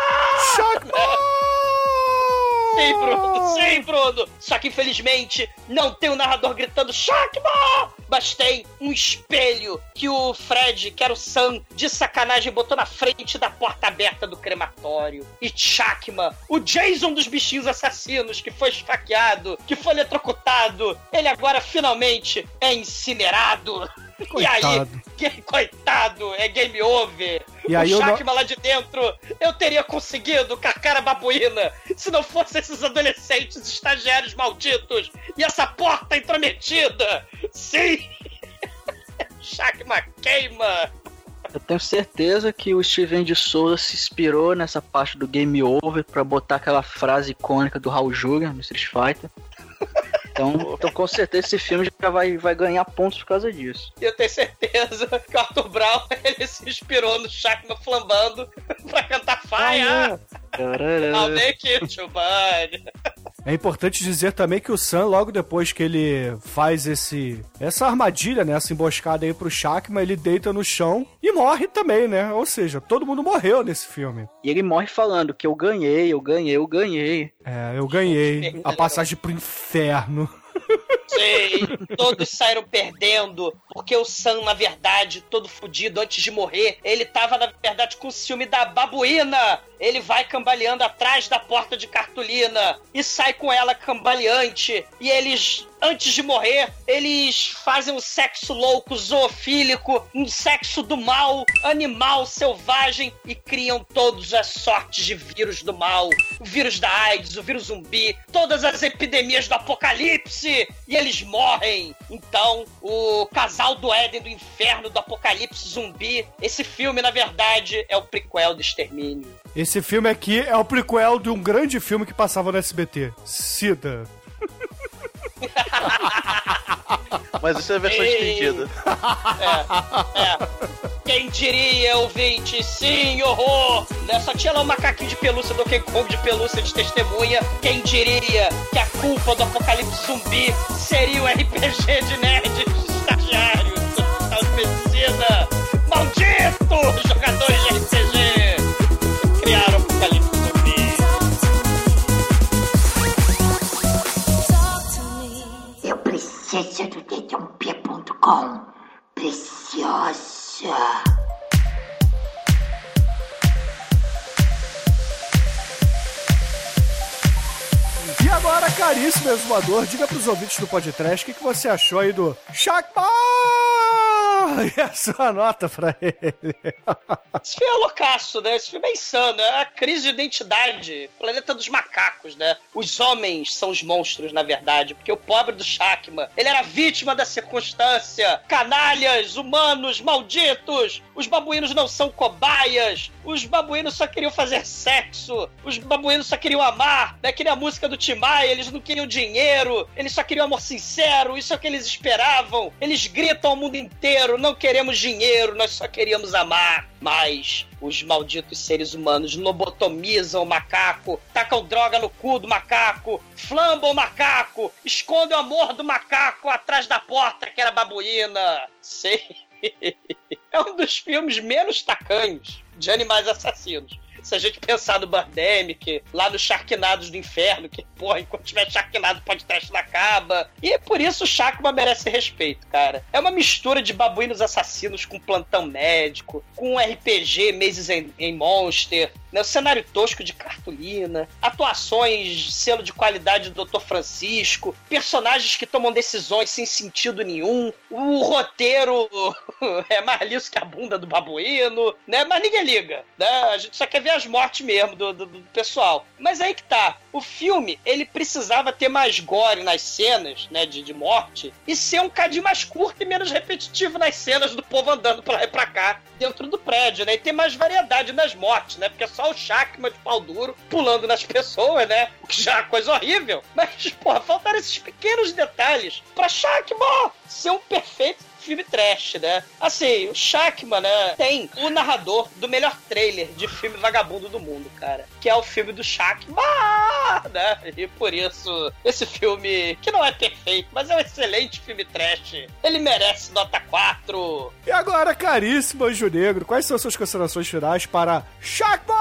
Sim, Bruno, sim, Bruno. Só que infelizmente não tem o narrador gritando Shakma! Mas tem um espelho que o Fred, que era o Sam, de sacanagem, botou na frente da porta aberta do crematório. E Shakma, o Jason dos bichinhos assassinos, que foi esfaqueado, que foi eletrocutado, ele agora finalmente é incinerado. E aí, Coitado. que- coitado, é game over. E aí o eu não- Shakma lá de dentro, eu teria conseguido com a cara babuína se não fossem esses adolescentes estagiários malditos e essa porta intrometida. Sim! Shakma queima! Eu tenho certeza que o Steven de Souza se inspirou nessa parte do Game Over pra botar aquela frase icônica do Raul Julia no Street Fighter. Então, então com certeza esse filme já vai, vai ganhar pontos por causa disso. E eu tenho certeza que o Arthur Brown ele se inspirou no Shakma flambando pra cantar Fire! I'll make you. É importante dizer também que o Sam, logo depois que ele faz esse essa armadilha, né, essa emboscada aí pro Shakma, ele deita no chão e morre também, né? Ou seja, todo mundo morreu nesse filme. E ele morre falando que eu ganhei, eu ganhei, eu ganhei. É, eu ganhei a passagem pro inferno. Sim, todos saíram perdendo, porque o Sam, na verdade, todo fudido antes de morrer, ele tava, na verdade, com o ciúme da babuína. Ele vai cambaleando atrás da porta de cartolina e sai com ela cambaleante. E eles, antes de morrer, eles fazem um sexo louco, zoofílico, um sexo do mal, animal, selvagem e criam todas as sortes de vírus do mal. O vírus da AIDS, o vírus zumbi, todas as epidemias do apocalipse. E eles morrem. Então, o casal do Éden do inferno do apocalipse zumbi. Esse filme, na verdade, é o prequel do Extermínio. Esse filme aqui é o prequel de um grande filme que passava no SBT. Sida. Mas isso é a versão Ei. estendida. É, é. Quem diria, ouvinte? Sim, horror! Né? Só tinha lá um macaquinho de pelúcia do King Kong de pelúcia de testemunha. Quem diria que a culpa do apocalipse zumbi seria o RPG de nerds estagiários? Medicina! Maldito! Jogadores de RPG! Criaram dedãop.com. Preciosa. E agora, caríssimo exumador, diga pros ouvintes do podcast o que, que você achou aí do Shakma! E a sua nota pra ele. Esse filme é loucaço, né? Esse filme é insano. É a crise de identidade. Planeta dos macacos, né? Os homens são os monstros, na verdade. Porque o pobre do Shakma, ele era vítima da circunstância. Canalhas, humanos, malditos. Os babuínos não são cobaias. Os babuínos só queriam fazer sexo. Os babuínos só queriam amar. Né? Que nem a música do Eles não queriam dinheiro. Eles só queriam amor sincero. Isso é o que eles esperavam. Eles gritam ao mundo inteiro. Não queremos dinheiro. Nós só queríamos amar. Mas os malditos seres humanos lobotomizam o macaco, tacam droga no cu do macaco, flambam o macaco, escondem o amor do macaco atrás da porta que era babuína. Sei. É um dos filmes menos tacanhos de animais assassinos. Se a gente pensar no Birdemic, lá nos Sharknados do Inferno, que, porra, enquanto tiver Sharknado, pode teste não acaba. E por isso o Sharkman merece respeito, cara. É uma mistura de babuínos assassinos com plantão médico, com RPG Mazes em Monster, né? o cenário tosco de cartolina, atuações, selo de qualidade do Dr. Francisco, personagens que tomam decisões sem sentido nenhum, o roteiro é mais liso que a bunda do babuíno, né? Mas ninguém liga, né? A gente só quer ver as mortes mesmo do, do, do pessoal. Mas aí que tá. O filme, ele precisava ter mais gore nas cenas, né, de, de morte, e ser um cadinho mais curto e menos repetitivo nas cenas do povo andando pra lá e pra cá dentro do prédio, né? E ter mais variedade nas mortes, né? Porque é só o Shakma de pau duro pulando nas pessoas, né? O que já é coisa horrível. Mas, porra, faltaram esses pequenos detalhes pra Shakma ser um perfeito filme trash, né? Assim, o Shakman, né, tem o narrador do melhor trailer de filme vagabundo do mundo, cara. Que é o filme do Shakman, né? E por isso, esse filme, que não é perfeito, mas é um excelente filme trash. Ele merece nota 4. E agora, caríssimo Anjo Negro, quais são suas considerações finais para Shakma?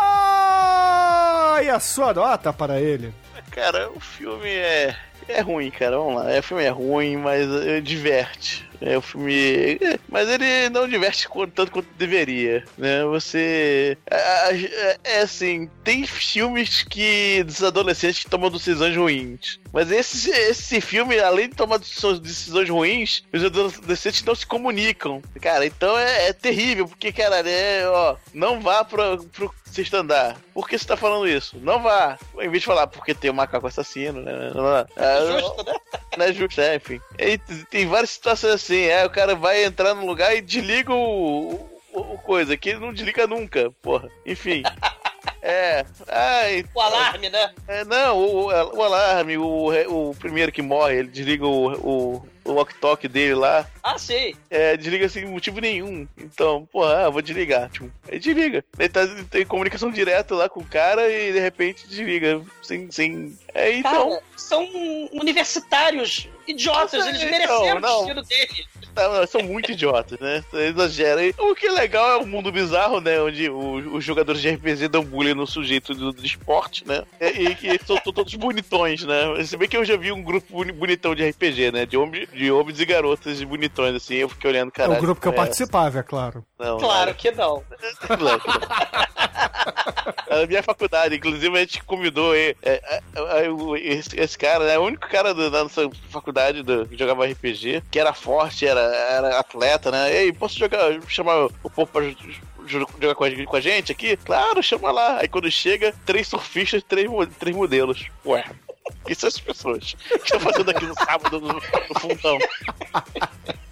E a sua nota para ele? Cara, o filme é. É ruim, cara. Vamos lá. É, o filme é ruim, mas eh, diverte. É o filme. é, Mas ele não diverte tanto quanto deveria, né? Você. É, é- é assim, tem filmes que. dos adolescentes que tomam decisões ruins. Mas esse, esse filme, além de tomar decisões, ruins, os adolescentes não se comunicam. Cara, então é, é terrível, porque, cara, é, ó, não vá pro, pro sexto andar. Por que você tá falando isso? Não vá. Em vez de falar porque tem um macaco assassino, né? Não, não, é, Justo, né? não é justo, é, enfim. E tem várias situações assim, é, o cara vai entrar no lugar e desliga o, o, o coisa, que ele não desliga nunca, porra. Enfim. É, ai, O alarme, né? é, não, o, o alarme, o, o primeiro que morre, ele desliga o, o, o walk-talk dele lá, Ah, sim. é, desliga sem motivo nenhum. Então, porra, ah, vou desligar. Tipo, aí desliga. Ele tá tem comunicação direta lá com o cara e de repente desliga. Sem. sem... É, então. Cara, são universitários idiotas, Não sei, eles então, mereceram não. o destino dele. Tá, não, são muito idiotas, né? Exagera. O que é legal é o mundo bizarro, né? Onde os jogadores de RPG dão bullying no sujeito do, do esporte, né? E, e que são, todos bonitões, né? Se bem que eu já vi um grupo boni- bonitão de RPG, né? De, homem, de homens e garotas bonitões, assim. Eu fiquei olhando, É caralho. o grupo que eu é, participava, é claro. Não, Claro que não. Claro. A minha faculdade, inclusive, a gente convidou é, é, é, é, esse, esse cara, né? O único cara do- da nossa faculdade do, que jogava RPG, que era forte, era, era atleta, né? Ei, posso jogar, chamar o povo pra jo- jo- jogar com a, gente aqui? Claro, chama lá. Aí quando chega, três surfistas, três, mo- três modelos. Ué. Que são essas pessoas? Que estão fazendo aqui no sábado no, no fundão?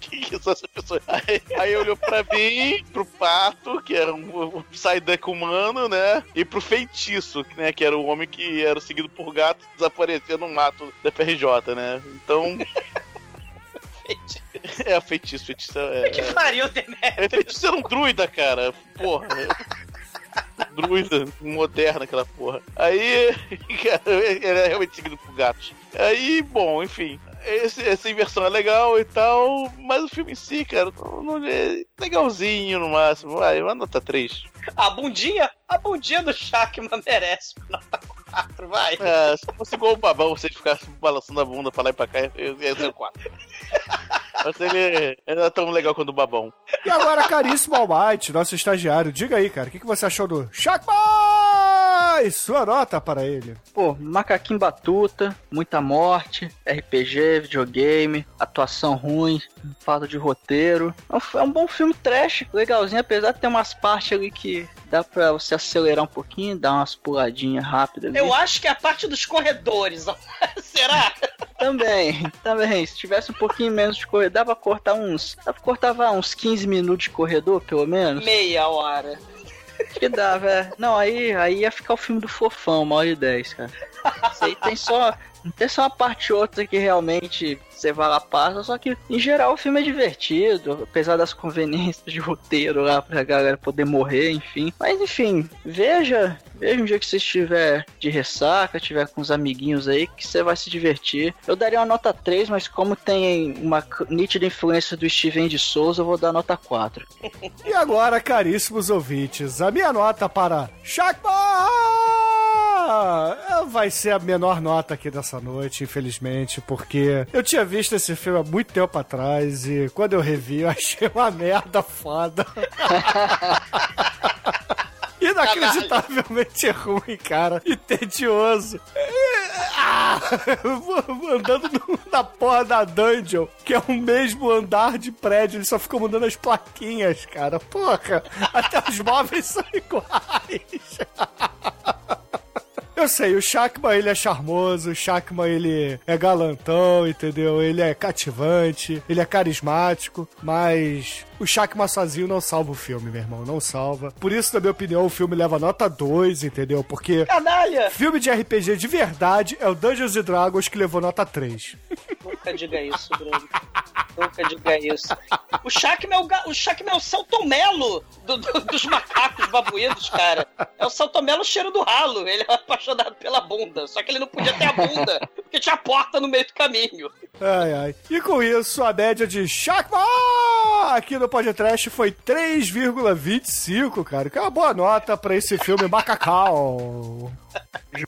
que, que são essas pessoas? Aí, aí olhou pra mim, pro pato, que era um, um Psyduck humano, né? E pro feitiço, né? Que era o homem que era seguido por gato desaparecia no mato da FRJ, né? Então. é, feitiço, feitiço é. Que pariu, Demetrio. é feitiço era um druida, cara. Porra. Druida, moderna aquela porra. Aí, cara, ele é realmente seguido por gatos. Aí, bom, enfim. Esse- essa inversão é legal e tal, mas o filme em si, cara, não, é legalzinho no máximo. Vai, uma nota 3. A bundinha, a bundinha do Shackman merece nota 4, vai. É, se fosse igual o babão, você ficar balançando a bunda pra lá e pra cá, eu ia ser 4. Mas ele não é tão legal quanto o babão. E agora, caríssimo Almighty, nosso estagiário, diga aí, cara, o que, que você achou do Shackboy? Sua nota para ele. Pô, macaquinho batuta, muita morte, RPG, videogame, atuação ruim, falta de roteiro. É um, é um bom filme trash, legalzinho, apesar de ter umas partes ali que dá pra você acelerar um pouquinho, dar umas puladinhas rápidas ali. Eu acho que é a parte dos corredores, ó. será? Também, também. Se tivesse um pouquinho menos de corredor, dava pra cortar uns. Dava pra cortar vai, uns 15 minutos de corredor, pelo menos. Meia hora. Que dava, é. Não, aí, aí ia ficar o filme do fofão, uma hora e dez, cara. Isso aí tem só. Tem só uma parte ou outra que realmente você vai lá passa, só que em geral o filme é divertido, apesar das conveniências de roteiro lá pra galera poder morrer, enfim. Mas enfim, veja, veja um dia que você estiver de ressaca, estiver com os amiguinhos aí, que você vai se divertir. Eu daria uma nota 3, mas como tem uma nítida influência do Steven de Souza, eu vou dar nota 4. E agora, caríssimos ouvintes, a minha nota para Shackboy vai ser a menor nota aqui dessa noite, infelizmente, porque eu tinha visto esse filme há muito tempo atrás e quando eu revi eu achei uma merda foda. Inacreditavelmente ruim, cara. E tedioso. Ah, andando no- na porra da dungeon, que é o mesmo andar de prédio, ele só fica mudando as plaquinhas, cara. Porra, até os móveis são iguais. Eu sei, o Shackman ele é charmoso, o Shackman ele é galantão, entendeu? Ele é cativante, ele é carismático, mas o Shackman sozinho não salva o filme, meu irmão, não salva. Por isso, na minha opinião, o filme leva nota 2, entendeu? Porque Canalha! filme de RPG de verdade é o Dungeons Dragons que levou nota 3. Nunca diga isso, Bruno. Nunca diga isso. O Shackman é o, o, Shackman é o Saltomelo do- do- dos macacos babuídos, cara. É o Saltomelo cheiro do ralo. Ele é apaixonado pela bunda. Só que ele não podia ter a bunda, porque tinha porta no meio do caminho. Ai, ai. E com isso, a média de Shakma aqui no podcast foi 3,25, cara. Que é uma boa nota pra esse filme macacau.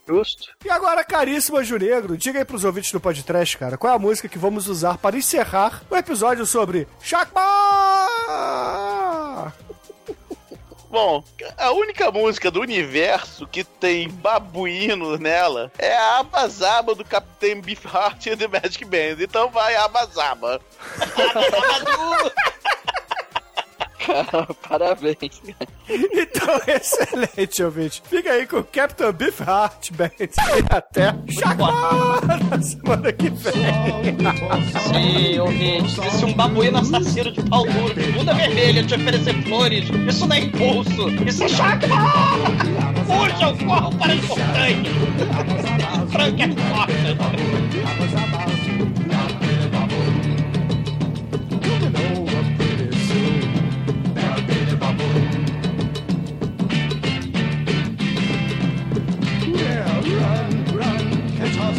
Justo. E agora, caríssimo Anjo Negro, diga aí pros ouvintes do podcast, cara, qual é a música que vamos usar para encerrar o episódio sobre Shakma! Bom, a única música do universo que tem babuíno nela é a Abazaba do Capitão Beefheart e The Magic Band. Então vai Abazaba. Cara, parabéns. Então, excelente, ouvinte. Fica aí com o Captain Beefheart Band. E até Shakma na semana que vem. Sim, ouvinte. Se um babuíno assassino de pau duro, de bunda vermelha, te oferecer flores, isso não é impulso. Isso é chakma! Puxa, eu corro para as montanhas. Franca é forte.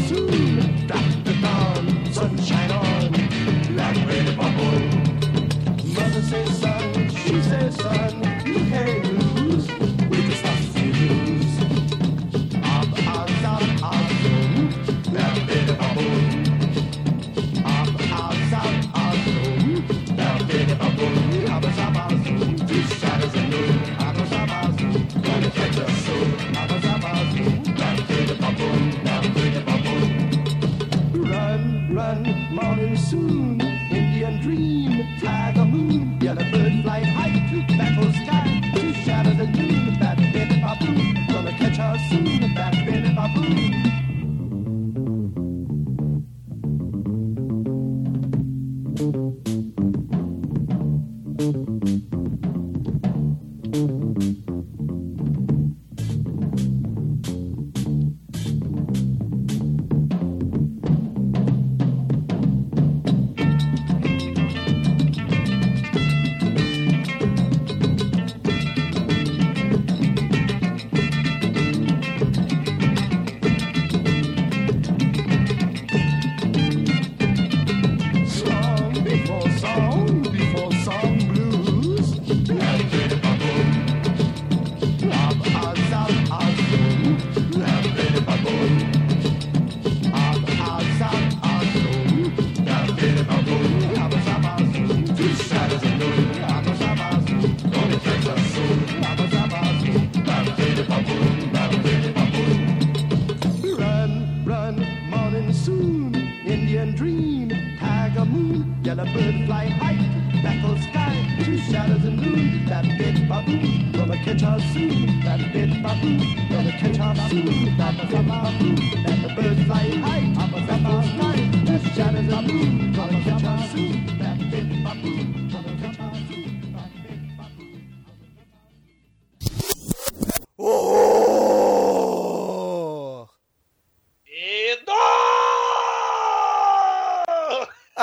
Soon. The dawn, sunshine on. Run, morning soon. Indian dream, tiger moon, yellow bird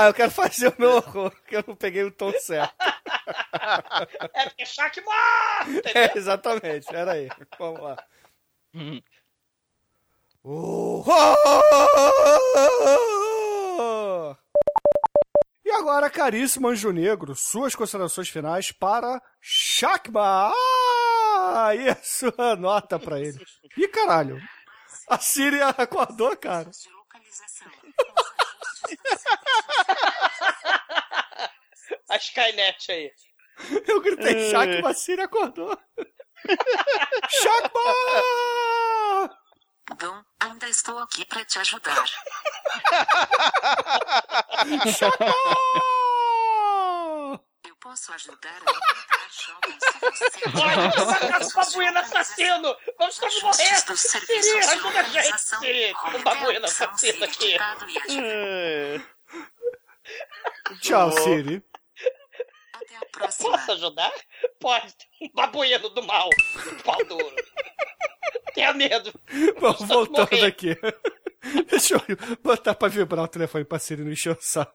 Ah, eu quero fazer o meu horror, que eu não peguei o tom certo. É porque é chakma! É, exatamente, era aí. Vamos lá. Horror! E agora, caríssimo Anjo Negro, suas considerações finais para Shakma! Ah, e a sua nota pra ele? Ih, caralho! A Siri acordou, cara. A Skynet aí. Eu gritei Shakma, a Siri acordou. Shakma! Dom, ainda estou aqui para te ajudar. Shakma! Eu posso ajudar a encontrar jovens se você... Pode sacar o babuíno assassino! Vamos todos morrer! Siri, ajuda a gente! organização, Siri, o babuíno assassino aqui! atividade. Tchau, Siri. Até a próxima. Posso ajudar? Pode. Um babuíno do mal. Pau duro. Tenha medo. Bom, Vamos voltando morrer. aqui. Deixa eu botar pra vibrar o telefone pra Siri não encher o saco.